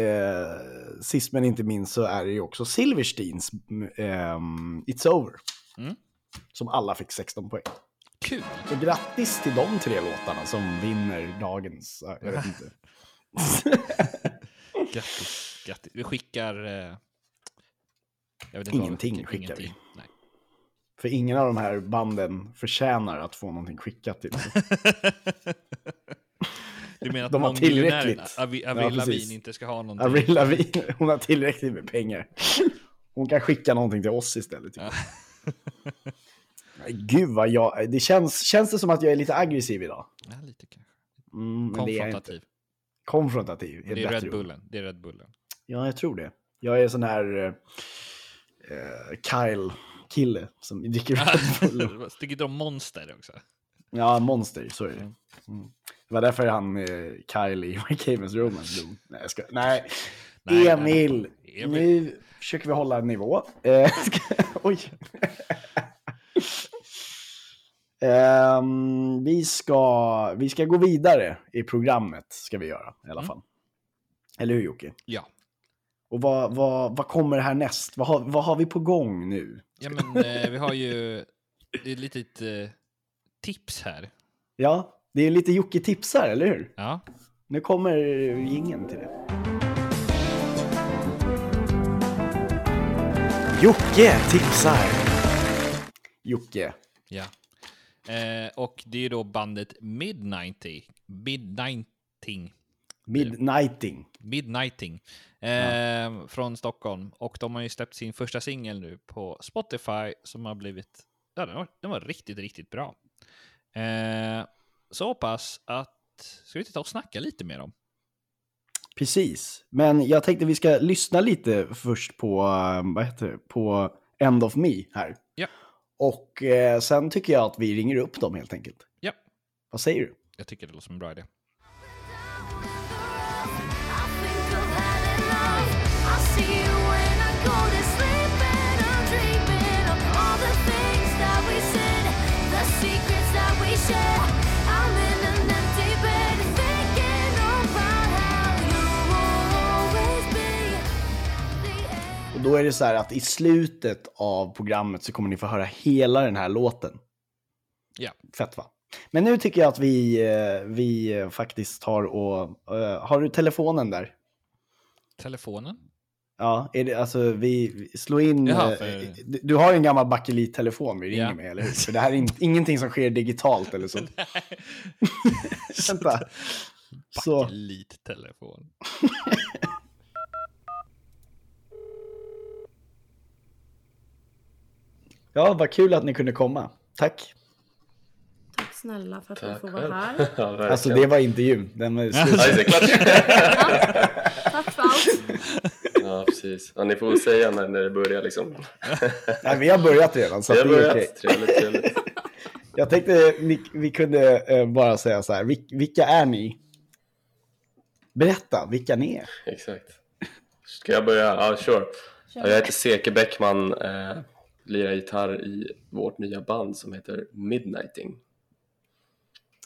eh, sist men inte minst så är det ju också Silversteins ehm, It's Over. Mm. Som alla fick 16 poäng. Kul! Så grattis till de tre låtarna som vinner dagens, ja, jag vet inte. Grattis. Grattis. Vi skickar... Eh... Ingenting skickar vi. Nej. För ingen av de här banden förtjänar att få någonting skickat till sig. Du menar att De har tillräckligt. Avi- Ja, Avril precis. Lavigne inte ska ha någonting? Avril Lavigne, hon har tillräckligt med pengar. Hon kan skicka någonting till oss istället. Typ. Nej, Gud vad jag, det känns, känns det som att jag är lite aggressiv idag? Ja, lite kanske. Mm. Konfrontativ. Konfrontativ. är Det är Red. Bullen. Det är Red Bullen. Ja, jag tror det. Jag är sån här eh, eh, Kyle-kille som dricker Red Bull. Sticker inte de monster också? Ja, monster, så är det. Mm. Det var därför han eh, Kyle i My Cavens Romance dog. Nej, jag ska, nej. Nej, Emil, nej. Emil. nu försöker vi hålla en nivå. Eh, oj. Ehm, vi, ska, vi ska gå vidare i programmet, ska vi göra i alla Mm. fall. Eller hur Jocke? Ja. Och vad, vad, vad kommer härnäst? Vad har, vad har vi på gång nu? Ja, men eh, vi har ju ett litet eh, tips här. Ja, det är lite Jocke tipsar, eller hur? Ja. Nu kommer ingen till det. Jocke tipsar. Jocke. ja. Eh, och det är då bandet Midnighting. Midnighting. Midnighting. Midnighting. Eh, Från Stockholm. Och de har ju släppt sin första singel nu på Spotify som har blivit... Ja, den var, den var riktigt, riktigt bra. Eh, så pass att... Ska vi ta och snacka lite med dem? Precis. Men jag tänkte vi ska lyssna lite först på, eh, vad heter det, på End of Me här. Ja. Och eh, sen tycker jag att vi ringer upp dem helt enkelt. Ja, Vad säger du? jag tycker det låter som en bra idé. Då är det så här att i slutet av programmet så kommer ni få höra hela den här låten. Ja. Fett va? Men nu tycker jag att vi, eh, vi eh, faktiskt tar och... eh, har du telefonen där? Telefonen? Ja, är det, alltså vi slår in... Jaha, för- du, har ju en gammal bakelit-telefon vi ringer Ja. med, eller hur? För det här är in, ingenting som sker digitalt eller så. Vänta. Bakelit-telefon. ja, vad kul att ni kunde komma. Tack. Tack snälla för att vi Tack får själv. vara här. ja. Alltså det var intervjun. Den var slut. Tack för allt. ja, precis. Ja, ni får väl säga när, när det börjar liksom. Nej, vi har börjat redan, så Vi har det är börjat. okej. Trevligt, trevligt. Jag tänkte vi, vi kunde eh, bara säga så här, vil, vilka är ni? Berätta vilka ni är. Exakt. Ska jag börja? Ja, sure. Ja, jag heter Seke Bäckman. Eh, lirar gitarr i vårt nya band som heter Midnighting.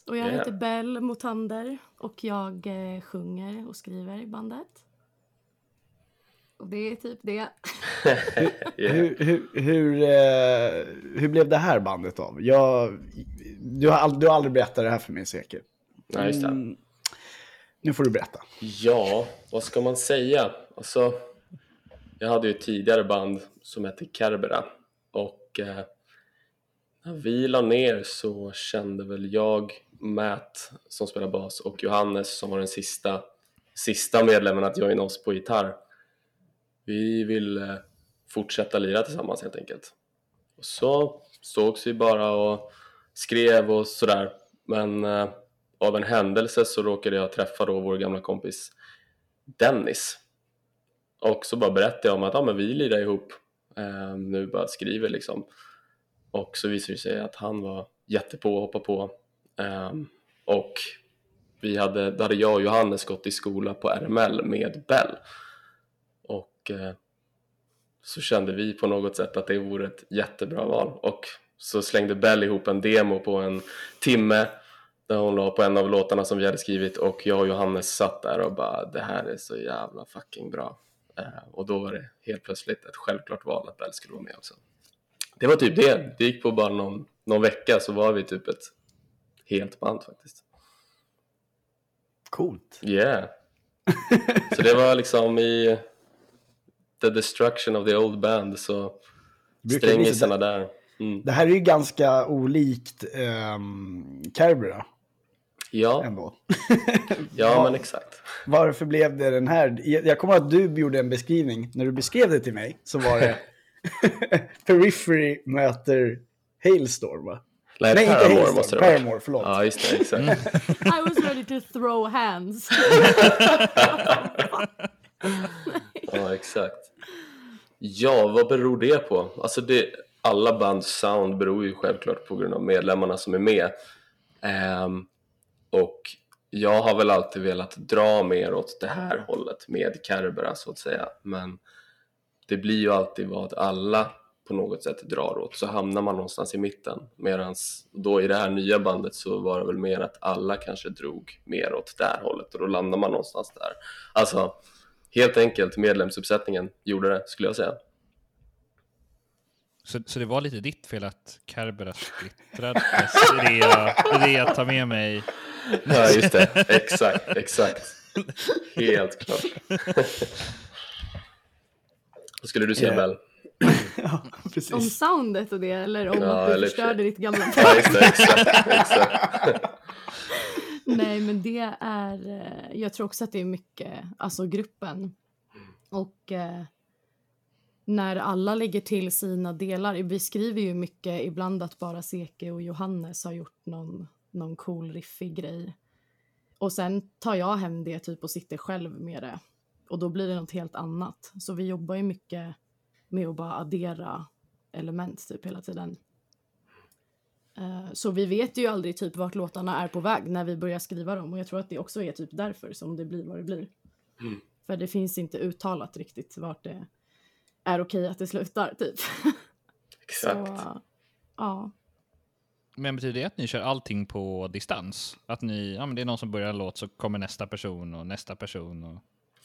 Och jag Yeah. heter Bell Motander och jag eh, sjunger och skriver i bandet. Och det är typ det. Yeah. Hur, hur, hur, eh, hur blev det här bandet av? Jag, du, har du har aldrig berättat det här för mig säkert. Ja, just det. Mm, nu får du berätta. Ja, vad ska man säga? Alltså, jag hade ju ett tidigare band som hette Kerbera och eh, när vi la ner så kände väl jag, Matt som spelar bas och Johannes som var den sista, sista medlemmen att joina oss på gitarr. Vi ville eh, fortsätta lira tillsammans helt enkelt. Och så sågs vi bara och skrev och sådär. Men eh, av en händelse så råkade jag träffa då vår gamla kompis Dennis. Och så bara berättade jag om att ja, men vi lirar ihop, Ehm, nu bara skriver liksom. Och så visade det sig att han var jättepå och hoppa på. Ehm, och vi hade, då hade jag och Johannes gått i skola på RML med Bell. Och eh, så kände vi på något sätt att det vore ett jättebra val. Och så slängde Bell ihop en demo på en timme där hon la på en av låtarna som vi hade skrivit och jag och Johannes satt där och bara det här är så jävla fucking bra. Eh, och då var det helt plötsligt ett självklart val att Bell skulle vara med också. Det var typ det. Det gick på bara någon, någon vecka så var vi typ ett helt band faktiskt. Coolt. Yeah. så det var liksom i the destruction of the old band så strängisarna där. Mm. Det här är ju ganska olikt um, Cerbera Ja, ändå. ja men exakt. Varför blev det den här? Jag jag kommer ihåg att du gjorde en beskrivning. När du beskrev det till mig så var det Periphery möter Hailstorm va? Nej, Nej, inte Paramore Hailstorm. måste det vara. Paramore, förlåt. Ja, just det, exakt. I was ready to throw hands. Ja, exakt. Ja, vad beror det på? Alltså det, alla bands sound beror ju självklart på grund av medlemmarna som är med. Ehm, och jag har väl alltid velat dra mer åt det här hållet med Kerbera så att säga. Men det blir ju alltid vad alla på något sätt drar åt. Så hamnar man någonstans i mitten. Medan då i det här nya bandet så var det väl mer att alla kanske drog mer åt det här hållet och då landar man någonstans där. Alltså helt enkelt medlemsuppsättningen gjorde det skulle jag säga. Så, så det var lite ditt fel att Kerbera splittrades? i det jag tar med mig. Ja just det, exakt, exakt. Helt klart. Vad skulle du säga Eh, Bell? Ja, om precis. soundet och det eller om Ja, att du eller- förstörde ditt gamla Ja just det, exakt, exakt. Nej, men det är... eh, Jag tror också att det är mycket, alltså gruppen. Och eh, när alla lägger till sina delar. Vi skriver ju mycket ibland att bara Seke och Johannes har gjort någon, någon cool riffig grej. Och sen tar jag hem det typ och sitter själv med det. Och då blir det något helt annat. Så vi jobbar ju mycket med att bara addera element typ hela tiden. Eh, Så vi vet ju aldrig typ vart låtarna är på väg när vi börjar skriva dem och jag tror att det också är typ därför som det blir vad det blir. Mm. För det finns inte uttalat riktigt vart det är okej att det slutar typ. exakt. Så, ja. Men betyder det att ni kör allting på distans? Att ni, ja men det är någon som börjar en låt så kommer nästa person och nästa person och...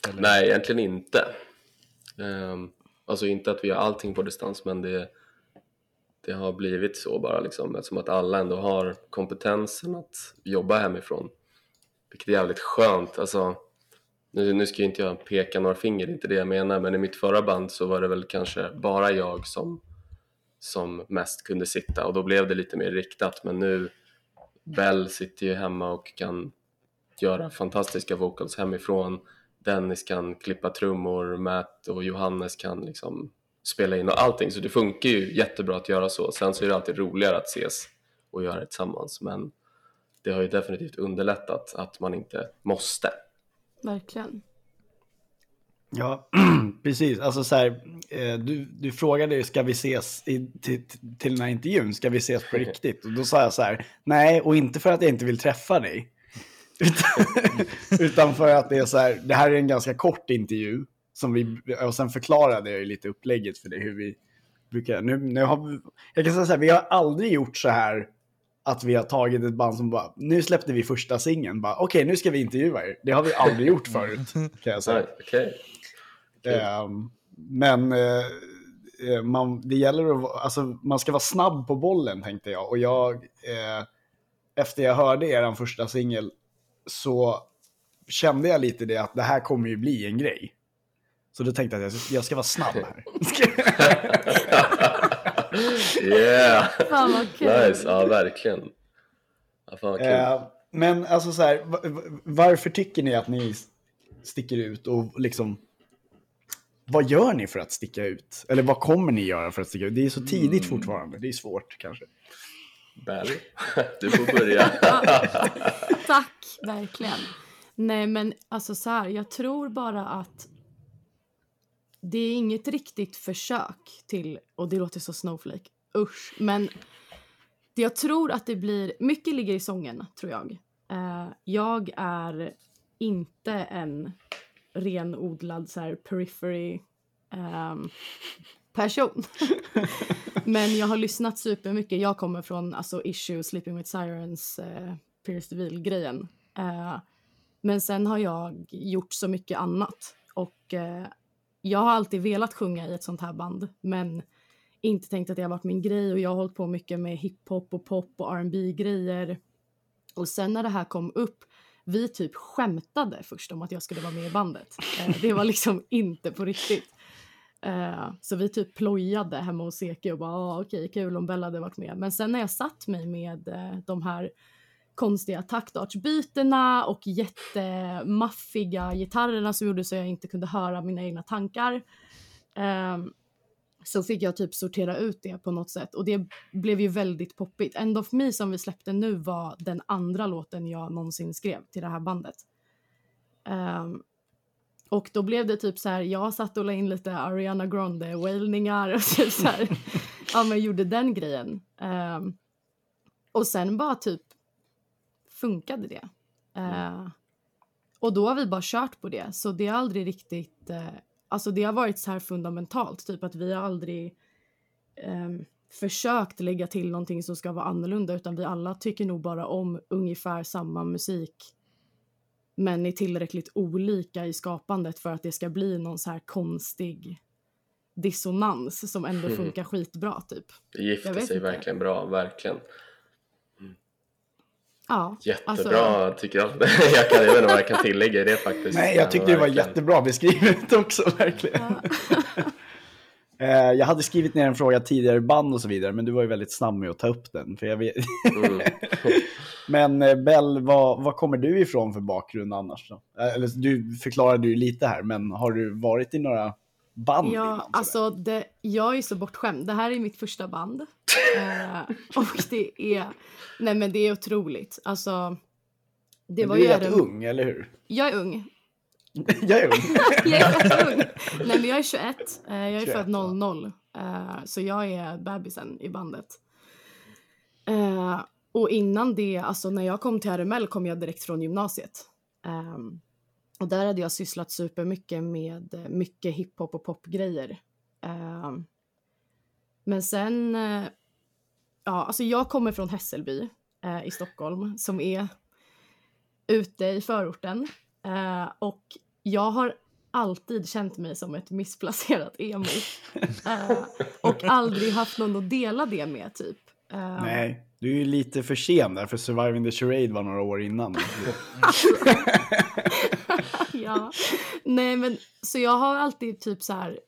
Eller? Nej, egentligen inte. Um, alltså inte att vi gör allting på distans, men det, det har blivit så bara liksom eftersom att alla ändå har kompetensen att jobba hemifrån. Vilket är jävligt skönt. Alltså, nu, nu ska ju inte jag peka några finger, det är inte det jag menar, men i mitt förra band så var det väl kanske bara jag som, som mest kunde sitta och då blev det lite mer riktat. Men nu, Bell sitter ju hemma och kan göra fantastiska vocals hemifrån. Dennis kan klippa trummor, Matt och Johannes kan liksom spela in och allting. Så det funkar ju jättebra att göra så. Sen så är det alltid roligare att ses och göra det tillsammans. Men det har ju definitivt underlättat att man inte måste. Verkligen. Ja, precis. Alltså så här, eh, du, du frågade ska vi ses i, till, till den här intervjun, ska vi ses på riktigt? Och då sa jag så här, nej, och inte för att jag inte vill träffa dig. Utan, utan för att det är så här, det här är en ganska kort intervju. Som vi, och sen förklarade jag ju lite upplägget för dig, hur vi brukar, nu, nu har vi, jag kan säga så här, vi har aldrig gjort så här att vi har tagit ett band som bara, nu släppte vi första singeln, bara okej nu ska vi intervjua er. Det har vi aldrig gjort förut, kan jag säga. Okej. Ehm, men eh, eh, man, det gäller att alltså, man ska vara snabb på bollen tänkte jag. Och jag, eh, efter jag hörde er första singel så kände jag lite det att det här kommer ju bli en grej. Så då tänkte jag att jag ska, vara snabb här. yeah! Fan vad kul. Nice, ja verkligen. Ja, fan vad kul. Eh, men alltså så här, va- va- varför tycker ni att ni sticker ut och liksom vad gör ni för att sticka ut? Eller vad kommer ni göra för att sticka ut? Det är så tidigt fortfarande. Det är svårt kanske. Bell, du får börja. Tack, verkligen. Nej, men alltså så här, jag tror bara att det är inget riktigt försök till, och det låter så snowflake, usch, men Det jag tror att det blir, mycket ligger i sången tror jag. Eh, jag är inte en renodlad så här periphery ehm, person. Men jag har lyssnat supermycket. Jag kommer från alltså, Issue, Sleeping with Sirens, uh, Pierce DeVille-grejen. Eh, men sen har jag gjort så mycket annat. Och eh, jag har alltid velat sjunga i ett sånt här band. Men inte tänkt att det har varit min grej. Och jag har hållit på mycket med hiphop och pop och R&B grejer Och sen när det här kom upp, vi typ skämtade först om att jag skulle vara med i bandet. Eh, det var liksom inte på riktigt. Eh, så vi typ plojade hemma hos Eke och bara ah, okej kul om Bella hade varit med. Men sen när jag satt mig med eh, de här konstiga taktartsbytena och jättemaffiga gitarrerna som gjorde så jag inte kunde höra mina egna tankar. Ehm, så fick jag typ sortera ut det på något sätt och det blev ju väldigt poppigt. End of Me som vi släppte nu var den andra låten jag någonsin skrev till det här bandet. Ehm, och då blev det typ så här, jag satt och la in lite Ariana Grande wailningar och typ så här, ja men gjorde den grejen. Ehm, och sen bara typ funkade det. Eh, och då har vi bara kört på det, så det har aldrig riktigt, eh, alltså det har varit så här fundamentalt, typ att vi har aldrig ehm, försökt lägga till någonting som ska vara annorlunda, utan vi alla tycker nog bara om ungefär samma musik men är tillräckligt olika i skapandet för att det ska bli någon så här konstig dissonans som ändå Mhm. funkar skitbra typ. Det gifter sig inte. verkligen bra, verkligen. Ja, Jättebra alltså, tycker jag. jag, kan, jag vet inte vad jag kan tillägga i det faktiskt. Nej, jag tyckte det var Verkligen. jättebra beskrivet också, verkligen. Eh, jag hade skrivit ner en fråga tidigare, band och så vidare, men du var ju väldigt snabb med att ta upp den. För jag vet... Mm. men eh, Bell, vad, vad kommer du ifrån för bakgrund annars? Då? Eh, Eller, du förklarade ju lite här, men har du varit i några band? Ja, alltså det, jag är så bortskämd. Det här är mitt första band. Eh, och det är, nej men det är otroligt. Alltså, det Men var du är rätt även- ung, eller hur? Jag är ung. jag är ung. jag är ung. Nej men jag är 21. Eh, jag är 21, född 00. Eh, så jag är bebisen i bandet. Eh, och innan det, alltså när jag kom till RML kom jag direkt från gymnasiet. Ehm, och där hade jag sysslat supermycket med eh, mycket hiphop och popgrejer. Ehm, men sen, eh, ja alltså jag kommer från Hässelby eh, i Stockholm som är ute i förorten. Och jag har alltid känt mig som ett missplacerat emo. Och aldrig haft någon att dela det med typ. Eh, Nej, du är ju lite för sen där, för Surviving the Charade var några år innan. ja. Nej men så jag har alltid typ så här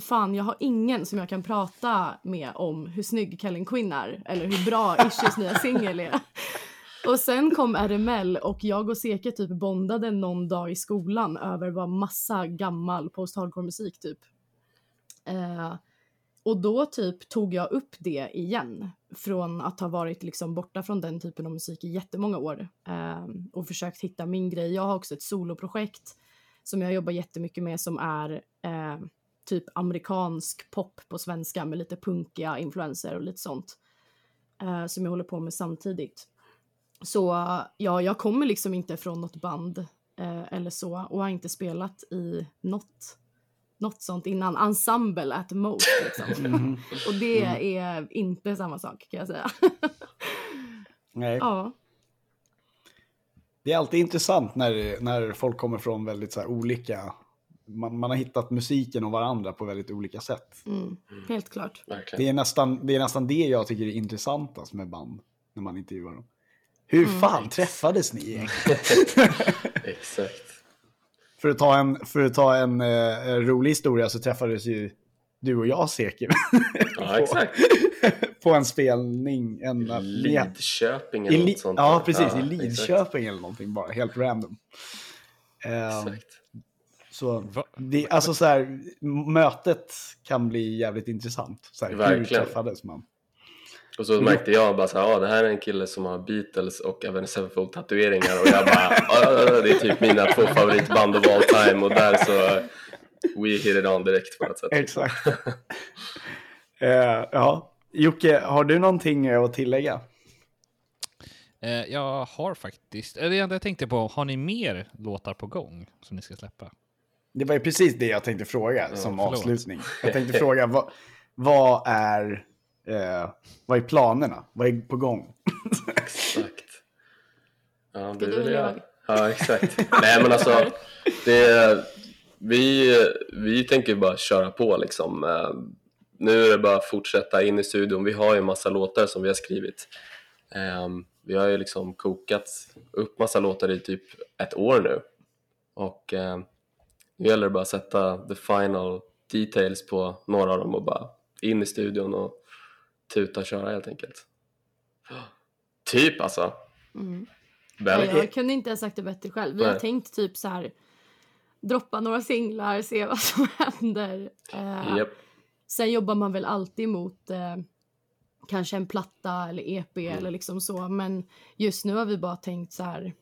fan jag har ingen som jag kan prata med om hur snygg Kellen Quinn är eller hur bra Issues nya singel är. Och sen kom RML och jag och Seke typ bondade någon dag i skolan över vad massa gammal post-hardcore musik typ. Eh, och då typ tog jag upp det igen från att ha varit liksom borta från den typen av musik i jättemånga år eh, och försökt hitta min grej. Jag har också ett soloprojekt som jag jobbar jättemycket med som är eh, typ amerikansk pop på svenska med lite punkiga influenser och lite sånt eh, som jag håller på med samtidigt. Så ja, jag kommer liksom inte från något band eh, eller så och har inte spelat i något, något sånt innan. Ensemble at most liksom. Mhm. och det är inte samma sak kan jag säga. Nej. ja. Det är alltid intressant när, när folk kommer från väldigt så här olika... Man, man har hittat musiken och varandra på väldigt olika sätt. Mm, helt klart. Det är, nästan, det är nästan det jag tycker är intressantast med band, när man intervjuar dem. Hur fan träffades ni egentligen? Exakt. För att ta en, för att ta en eh, rolig historia så träffades ju du och jag Seke Ja, exakt. på en spelning. En, Lidköping I eller Li- något sånt. ja, precis. I exakt. Lidköping eller någonting bara, helt random. Eh, Exakt. så det, alltså så här, mötet kan bli jävligt intressant. Så här, hur Verkligen. träffades man? Och så märkte jag bara så här, ah, det här är en kille som har Beatles och Avenged Sevenfold tatueringar och jag bara, ah, det är typ mina två favoritband of all time och där så we hit it on direkt på något sätt. Exakt. Eh, ja, Jocke, har du någonting att tillägga? Eh, jag har faktiskt, eh, det enda jag tänkte på, har ni mer låtar på gång som ni ska släppa? Det var ju precis det jag tänkte fråga som förlåt. avslutning. Jag tänkte fråga, vad, vad, är, eh, vad är planerna? Vad är på gång? Exakt. Ja, det du är väl eller jag. Ja, exakt. Nej, men alltså, det, vi, vi tänker bara köra på liksom. Eh, Nu är det bara att fortsätta in i studion. Vi har ju massa låtar som vi har skrivit. Eh, Vi har ju liksom kokat upp massa låtar i typ ett år nu. Och eh, nu gäller det bara att sätta the final details på några av dem och bara in i studion och tuta och köra helt enkelt. Typ alltså. Mm. Ja, jag kunde inte ha sagt det bättre själv. Vi har Nej. tänkt typ så här droppa några singlar, se vad som händer. Eh, Japp. Sen jobbar man väl alltid mot eh, kanske en platta eller EP Mm. eller liksom så. Men just nu har vi bara tänkt så här.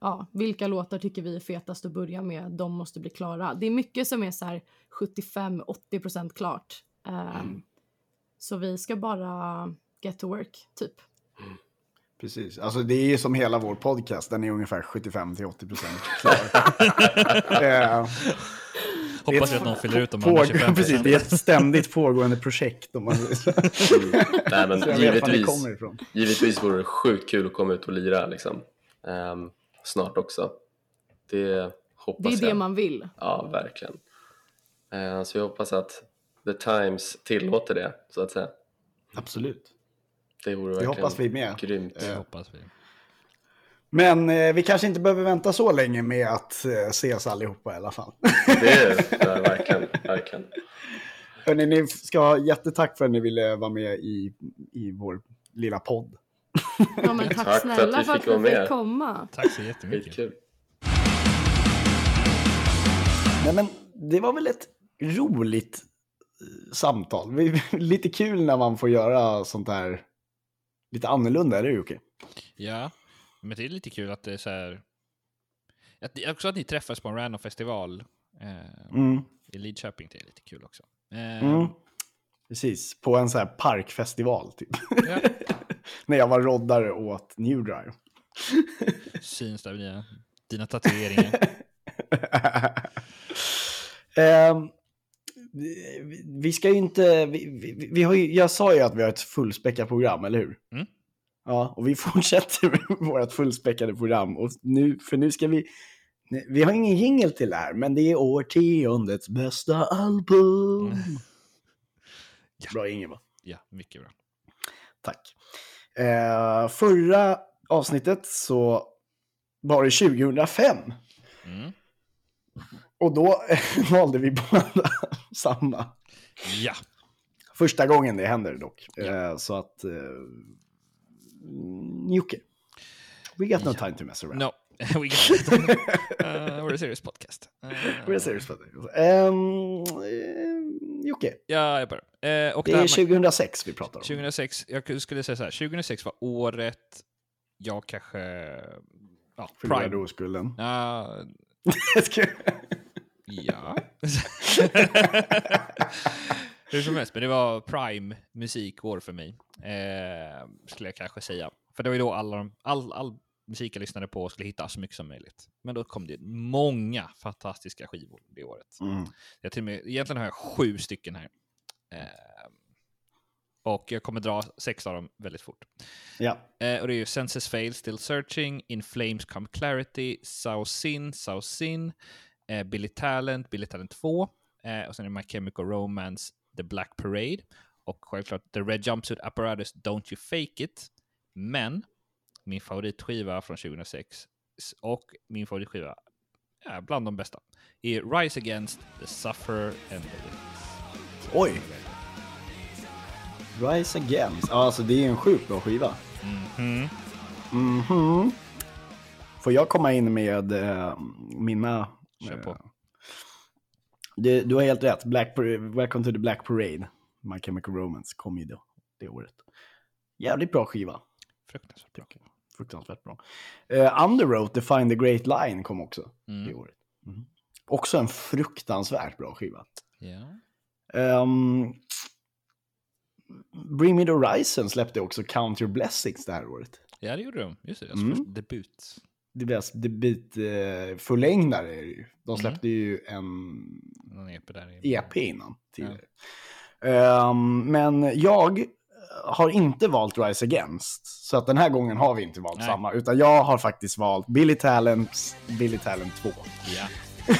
Ja, vilka låtar tycker vi är fetast att börja med? De måste bli klara. Det är mycket som är så här 75-80% klart. Eh, Mm. Så vi ska bara get to work, typ. Precis, alltså det är ju som hela vår podcast, den är ungefär 75-80% klar. Eh, Hoppas att någon fyller ut de andra 25 precis, det är ett ständigt pågående projekt. Om man, så Nej men jag givetvis, givetvis vore det sjukt kul att komma ut och lira liksom. Ehm, snart också. Det hoppas Det är det jag. man vill. Ja, verkligen. Ehm, så jag hoppas att The Times tillåter det, så att säga. Absolut. Det vore Det verkligen hoppas vi med. grymt. Det hoppas vi. Men eh, vi kanske inte behöver vänta så länge med att eh, ses allihopa i alla fall. Det är verkligen, verkligen. Hörrni, ni ska ha jättetack för att ni ville vara med i, i vår lilla podd. Ja, men tack, Tack för att snälla vi för att fick vi fick komma. Tack så jättemycket. Skitkul. Nej, men det var väl ett roligt eh, samtal. Lite kul när man får göra sånt här lite annorlunda, eller hur Jocke? Ja, men det är lite kul att det är så här... Att, också att ni träffas på en random festival eh, Mm. i Lidköping, det är lite kul också. Eh, Mm. Precis, på en sån här parkfestival typ. ja, när jag var roddare åt New Drive. syns där via dina tatueringar. Ehm, vi- ska ju inte, vi, vi, vi har ju, jag sa ju att vi har ett fullspäckat program, eller hur? Mm. Ja, och vi fortsätter med vårt fullspäckade program. Och nu, för nu ska vi, vi har ingen jingel till det här, men det är årtiondets bästa album. Mm. Bra jingel va? ja, mycket bra. Tack. Eh, förra avsnittet så var det 2005. Mm. Och då valde vi båda samma. Ja, Första gången det händer dock. Ja. Eh, så att... Mm, Jocke. We got no time to mess around. no. We got it. Uh, we're a serious podcast. Uh, We're serious about it. Um, Jocke, Ja, jag börjar. Eh, och det det är med- 2006 vi pratar om. 2006, jag skulle säga så här, 2006 var året jag kanske... Ja, Förlorade oskulden. Ja, Ska- ja. Hur som helst, men det var prime musikår för mig. Eh, skulle jag kanske säga. För det var ju då alla, all, all musik jag lyssnade på skulle hitta så mycket som möjligt. Men då kom det många fantastiska skivor det året. Mm. Jag till med, egentligen har jag sju stycken här. Eh, och jag kommer dra sex av dem väldigt fort. Ja. Eh, och det är ju Senses Fail, Still Searching, In Flames Come Clarity, Sao Sin, Sao Sin, eh, Billy Talent, Billy Talent 2, eh, och sen är det My Chemical Romance, The Black Parade, och självklart The Red Jumpsuit Apparatus, Don't You Fake It. Men min favoritskiva från 2006 s- och min favoritskiva, ja, bland de bästa, är Rise Against, The Sufferer and the Witness. Oj! Rise Again. Ja, alltså det är en sjukt bra skiva. Mhm. Mhm. Får jag komma in med eh, mina... Kör på. det, du har helt rätt. Black, Welcome to the Black Parade. My Chemical Romance kom ju då, det året. Jävligt bra skiva. Fruktansvärt bra. Fruktansvärt bra. Uh, Underoath, Define the Great Line kom också Mm. det året. Mhm. Också en fruktansvärt bra skiva. Ja. Ehm, Bring Me The Horizon släppte också Count Your Blessings det här året. Ja, det gjorde de. Just det, deras Mm. debut. Deras debut eh, fullängdare är det ju. De Mm. släppte ju en Någon EP där. EP innan tidigare. Ehm, men jag har inte valt Rise Against. Så att den här gången har vi inte valt Nej. samma. Utan jag har faktiskt valt Billy Talents Billy Talent 2. Ja.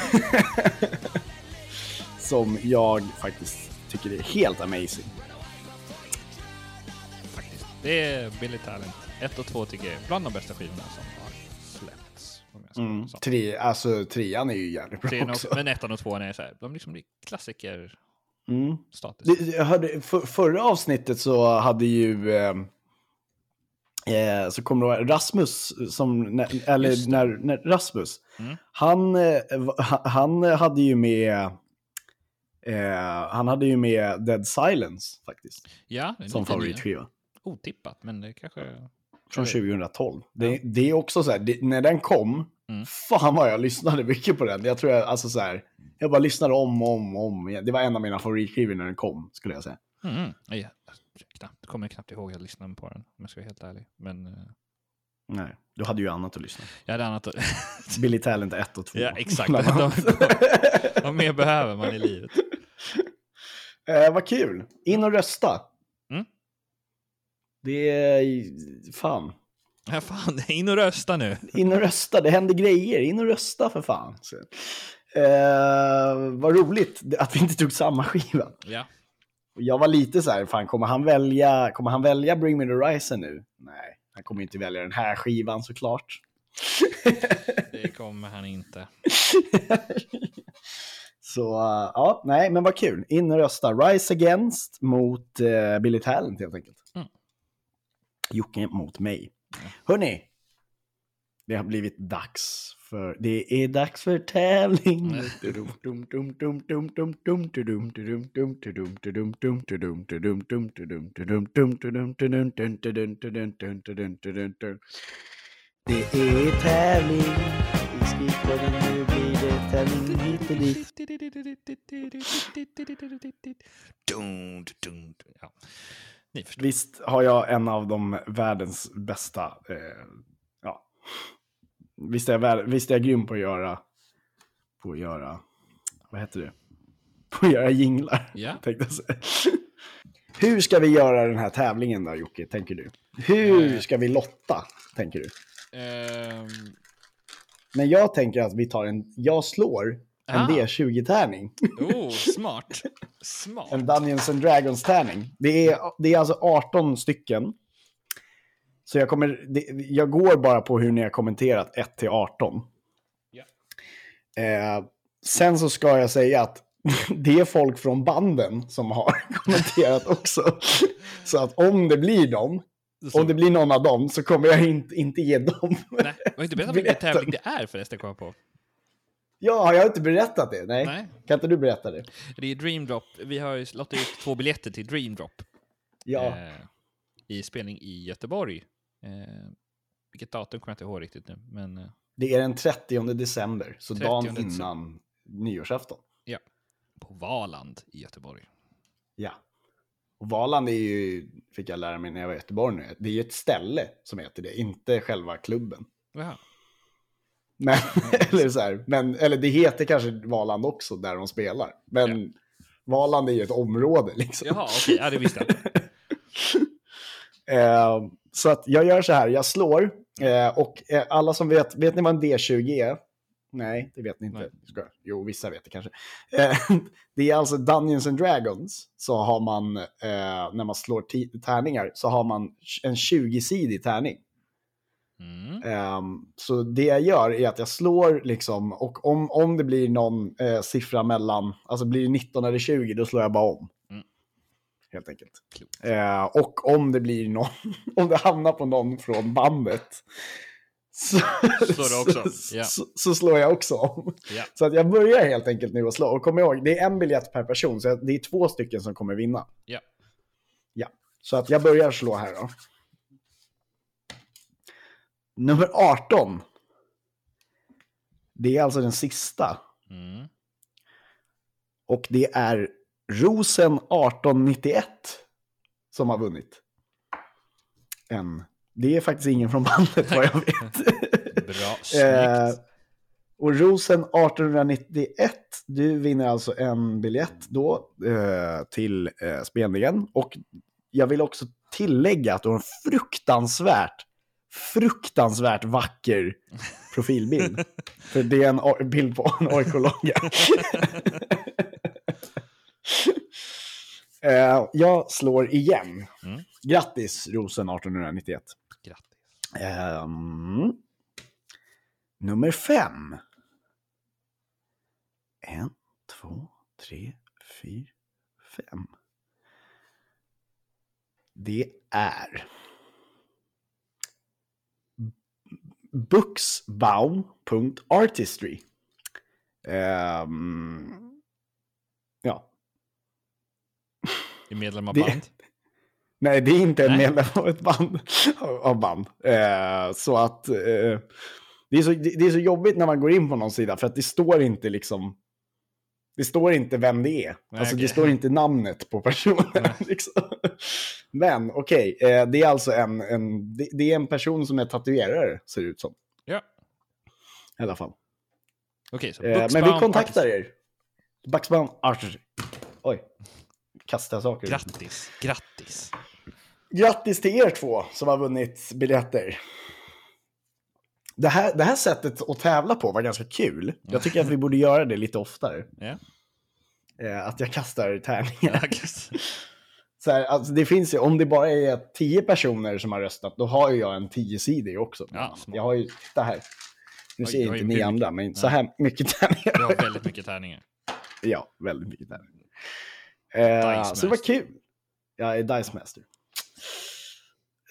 Som jag faktiskt tycker är helt amazing. faktiskt. Det är Billy Talent. 1 och 2 tycker jag är bland de bästa skivorna som Mm. vara. Tre, alltså trean är ju jävligt bra Trean också. Men ettan och tvåan är så här, de liksom blir klassiker Mm. status. Det- Jag hörde, för, förra avsnittet så hade ju... Eh, eh, så kommer du ihåg Rasmus, som, eller det. när, när Rasmus, Mm. han, eh, han hade ju med... Eh, han hade ju med Dead Silence faktiskt, Ja, det är som favoritskiva. Otippat, men det kanske... Från Eller- 2012. Det, det är också så här, det, när den kom, Mm. fan vad jag lyssnade mycket på den. Jag tror jag, alltså så här, jag bara lyssnade om och om och om igen. Det var en av mina favoritskivor när den kom, skulle jag säga. Mm. Ja, jag knappt, kommer knappt ihåg att jag lyssnade på den, om jag ska vara helt ärlig. Men eh, Nej, du hade ju annat att lyssna. jag hade annat att... Billy Talent 1 och 2. ja, exakt. De, de, vad mer behöver man i livet? eh, vad kul. In och rösta. Mm. Det är... Fan. Ja, fan, in och rösta nu. In och rösta. Det händer grejer. In och rösta för fan. Så. Eh, vad roligt att vi inte tog samma skiva. Ja. Jag var lite så här, fan kommer han välja, kommer han välja Bring Me The Horizon nu? Nej, han kommer inte välja den här skivan såklart. Det kommer han inte. Så uh, ja, nej, men vad kul. In och rösta. Rise Against mot uh, Billy Talent helt enkelt. Mm. Jocke mot mig. Hörni, det har blivit dags för, det är dags för tävling. Det är tävling. Vi skriker den, nu blir det tävling hit och dit. Ja. Visst har jag en av de världens bästa, eh, ja. Visst är, jag, visst är jag grym på att göra, på att göra, vad heter det? På att göra jinglar, Ja. tänkte jag säga. Hur ska vi göra den här tävlingen då, Jocke, tänker du? Hur Eh. ska vi lotta, tänker du? Ehm, Men jag tänker att vi tar en, jag slår en Ah. D20-tärning. oh, smart. Smart. En Dungeons and Dragons-tärning. Det är, det är alltså 18 stycken. Så jag, kommer, det, jag går bara på hur ni har kommenterat 1 till 18. Ja. Eh, sen så ska jag säga att det är folk från banden som har kommenterat också. Så att om det blir dem, om det blir någon av dem, så kommer jag inte, inte ge dem. Nej, var inte berättat vilken tävling det är förresten, kom jag på. Ja, jag har inte berättat det. Nej. Nej. Kan inte du berätta det? Det är Dream Drop. Vi har ju lottat ut två biljetter till Dream Drop. Ja. Eh, I spelning i Göteborg. Eh, vilket datum kommer jag inte ihåg riktigt nu, men eh, Det är den 30 december, så 30 dagen december. innan nyårsafton. ja. På Valand i Göteborg. Ja. Och Valand är ju, fick jag lära mig när jag var i Göteborg nu, det är ju ett ställe som heter det, inte själva klubben. Jaha. Men, eller så här, men, eller det heter kanske Valand också, där de spelar. Men Valand är ju ett område liksom. Jaha, okej, ja, det visste jag. Eh, så att jag gör så här, jag slår. Eh, och eh, alla som vet, vet ni vad en D20 är? Nej, det vet ni inte. Ska, jo, vissa vet det kanske. Eh, det är alltså Dungeons and Dragons. Så har man, eh, när man slår tärningar, så har man en 20-sidig tärning. Mm. Ehm, så det jag gör är att jag slår liksom, och om, om det blir någon eh, siffra mellan, alltså blir det 19 eller 20, då slår jag bara om. Mm. Helt enkelt. Eh, och om det blir någon, om det hamnar på någon från bandet, så, Slår du också? så, Ja. så, så slår jag också om. Ja. Så att jag börjar helt enkelt nu att slå. Och kom ihåg, det är en biljett per person, så det är två stycken som kommer vinna. Ja. Ja, så att jag börjar slå här då. Nummer 18. Det är alltså den sista. Mm. Och det är Rosen 1891. som har vunnit. En. Det är faktiskt ingen från bandet vad jag vet. Bra, Eh, snyggt. och Rosen 1891, du vinner alltså en biljett då eh, till eh, spelningen. Och jag vill också tillägga att du har en fruktansvärt, fruktansvärt vacker profilbild. För det är en bild på en orkologga. eh, jag slår igen. Mm. Grattis Rosen 1891. Grattis. Ehm, nummer fem. En, två, tre, fyra, fem. Det är Booksbaum.artistry. Ehm, ja, Är medlem av Det- band? Nej, det är inte en medlem av ett band. Av band. Eh, så att eh, det, är så, det, det är så jobbigt när man går in på någon sida för att det står inte liksom. Det står inte vem det är. Nej, alltså det okej. står inte namnet på personen. Liksom. Men okej, eh, det är alltså en, en, det, det är en person som är tatuerare, ser det ut som. Ja. I alla fall. Okej, så Eh, men vi kontaktar Artist- er. Bucksbaum Artistry. Oj, kastar saker. Grattis, grattis. Grattis till er två som har vunnit biljetter. Det här, det här sättet att tävla på var ganska kul. Jag tycker att vi borde göra det lite oftare. Eh, att jag kastar tärningar. Så här, alltså det finns ju, om det bara är tio personer som har röstat, då har ju jag en tiosidig också. Ja, jag har ju, titta här. Nu Oj, ser inte ni andra, men så Nej. här mycket tärningar. Du har väldigt mycket tärningar. Ja, väldigt mycket tärningar. Dice så det var kul. Jag är Dice Master.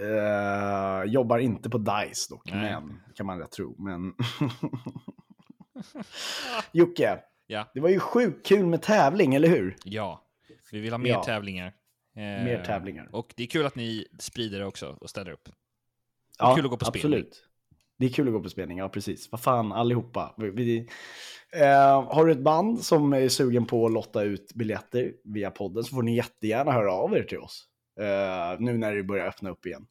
Eh, jobbar inte på Dice dock, Nej. men kan man rätt tro. Men... Jocke, Ja. det var ju sjukt kul med tävling, eller hur? Ja, vi vill ha mer Ja. tävlingar. Eh, Mer tävlingar. Och det är kul att ni sprider det också och ställer upp. Ja, kul att gå på absolut. spelning. Det är kul att gå på spelning, ja precis. Vad fan, allihopa. Vi, vi, eh, har du ett band som är sugen på att lotta ut biljetter via podden så får ni jättegärna höra av er till oss. Eh, nu när det börjar öppna upp igen.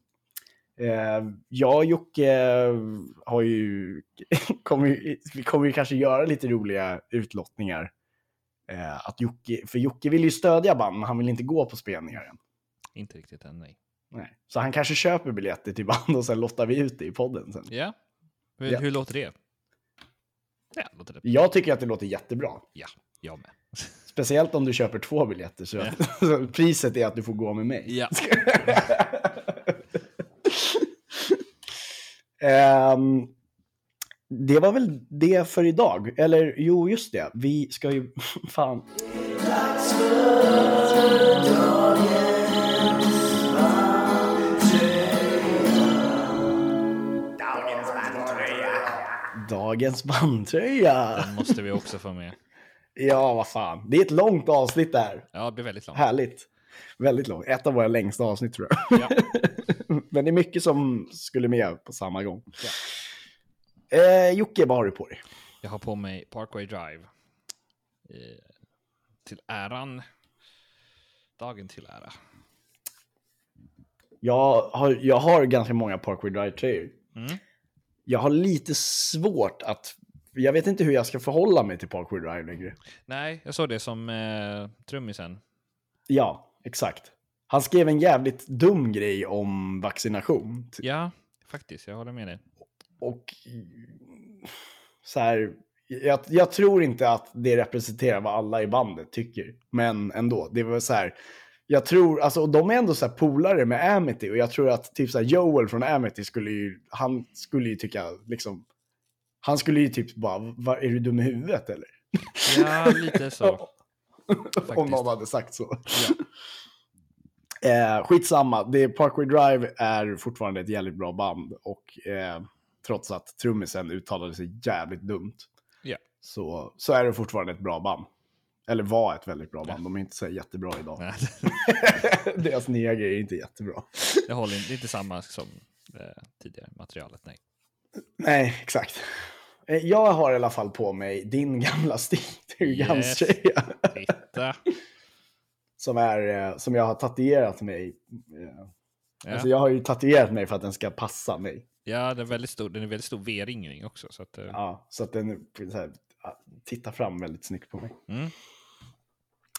Eh, jag och Jocke har ju, kommer, ju- vi kommer ju kanske göra lite roliga utlottningar. Eh, att Jocke, för Jocke vill ju stödja band, men han vill inte gå på spelningar än. Inte riktigt än, nej. Nej. Så han kanske köper biljetter till band och sen lottar vi ut det i podden sen. Ja. Hur, Ja. hur låter det? Ja, låter det. Jag tycker att det låter jättebra. Ja, jag med. Speciellt om du köper två biljetter. Så, Ja. så priset är att du får gå med mig. Ja. Ehm, det var väl det för idag. Eller jo, just det. Vi ska ju... Fan. Dagens bandtröja. Den måste vi också få med. Ja, vad fan. Det är ett långt avsnitt där. Ja, det blir väldigt långt. Härligt. Väldigt långt. Ett av våra längsta avsnitt tror jag. Ja. Men det är mycket som skulle med på samma gång. Eh, Jocke, vad har du på dig? Jag har på mig Parkway Drive. Eh, till äran. Dagen till ära. Jag har, jag har ganska många Parkway Drive-tröjor. Mm. Jag har lite svårt att... Jag vet inte hur jag ska förhålla mig till Parkway Drive längre. Nej, jag såg det som eh, trummisen. Ja, exakt. Han skrev en jävligt dum grej om vaccination. Ja, faktiskt. Jag håller med dig. Och så här, jag, jag tror inte att det representerar vad alla i bandet tycker. Men ändå, det var så här. Jag tror, alltså och de är ändå så här polare med Amity och jag tror att typ så här Joel från Amity skulle ju, han skulle ju tycka liksom, han skulle ju typ bara, "Va, är du dum i huvudet eller? Ja, lite så. Om någon hade sagt så. Eh, skitsamma, det, Parkway Drive är fortfarande ett jävligt bra band. Och eh, trots att trummisen uttalade sig jävligt dumt. Ja. Så, så är det fortfarande ett bra band. Eller var ett väldigt bra band. De är inte så jättebra idag. Deras nya grejer är inte jättebra. det håller inte, det är inte samma som eh, tidigare materialet. Nej. Nej, exakt. Eh, Jag har i alla fall på mig din gamla Steve-tröja. Titta. som, är, eh, som jag har tatuerat mig. Eh, Ja, Alltså jag har ju tatuerat mig för att den ska passa mig. Ja det är väldigt stor, den är väldigt stor V-ringring också. Så att, eh, Ja, så att den så här, tittar fram väldigt snyggt på mig. mm.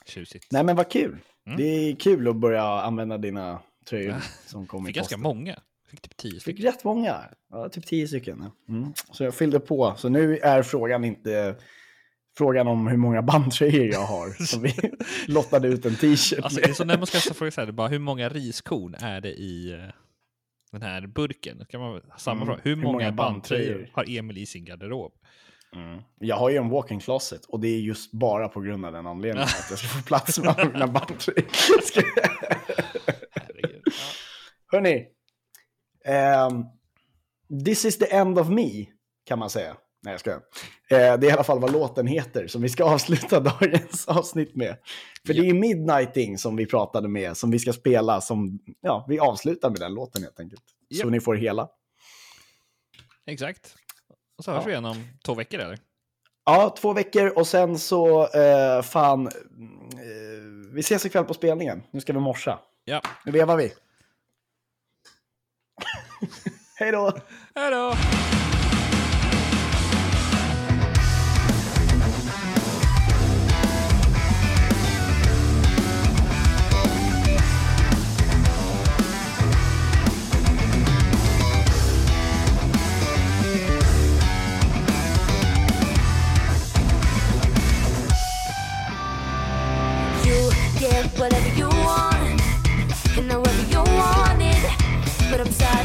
Tjusigt. Nej men vad kul. Mm. Det är kul att börja använda dina tröjor som kommer i Fick ganska många. Fick typ 10 Fick stycken. rätt många. Ja, typ tio stycken. Mm. Så jag fyllde på. Så nu är frågan inte frågan om hur många bandtröjor jag har. som vi lottade ut en t-shirt Alltså, det är så när man ska frågan så här, bara hur många riskorn är det i eh, den här burken? Då kan man samma Mm. fråga. Hur, Hur många, många bandtröjor har Emil i sin garderob? Mm. Jag har ju en walk-in closet och det är just bara på grund av den anledningen att jag ska få plats med alla mina bandtröjor. Hörni, ehm, this is the end of me, kan man säga. Nej, jag skojar. Eh, det är i alla fall vad låten heter som vi ska avsluta dagens avsnitt med. För det är Midnighting som vi pratade med, som vi ska spela, som ja, vi avslutar med den låten helt enkelt. Så Japp. ni får hela. Exakt. Och så hörs Ja. vi igen om två veckor eller? Ja, två veckor och sen så, eh, fan, eh, vi ses ikväll på spelningen. Nu ska vi morsa. Ja. Nu vevar vi. Hej då! Hej då! but I'm sorry.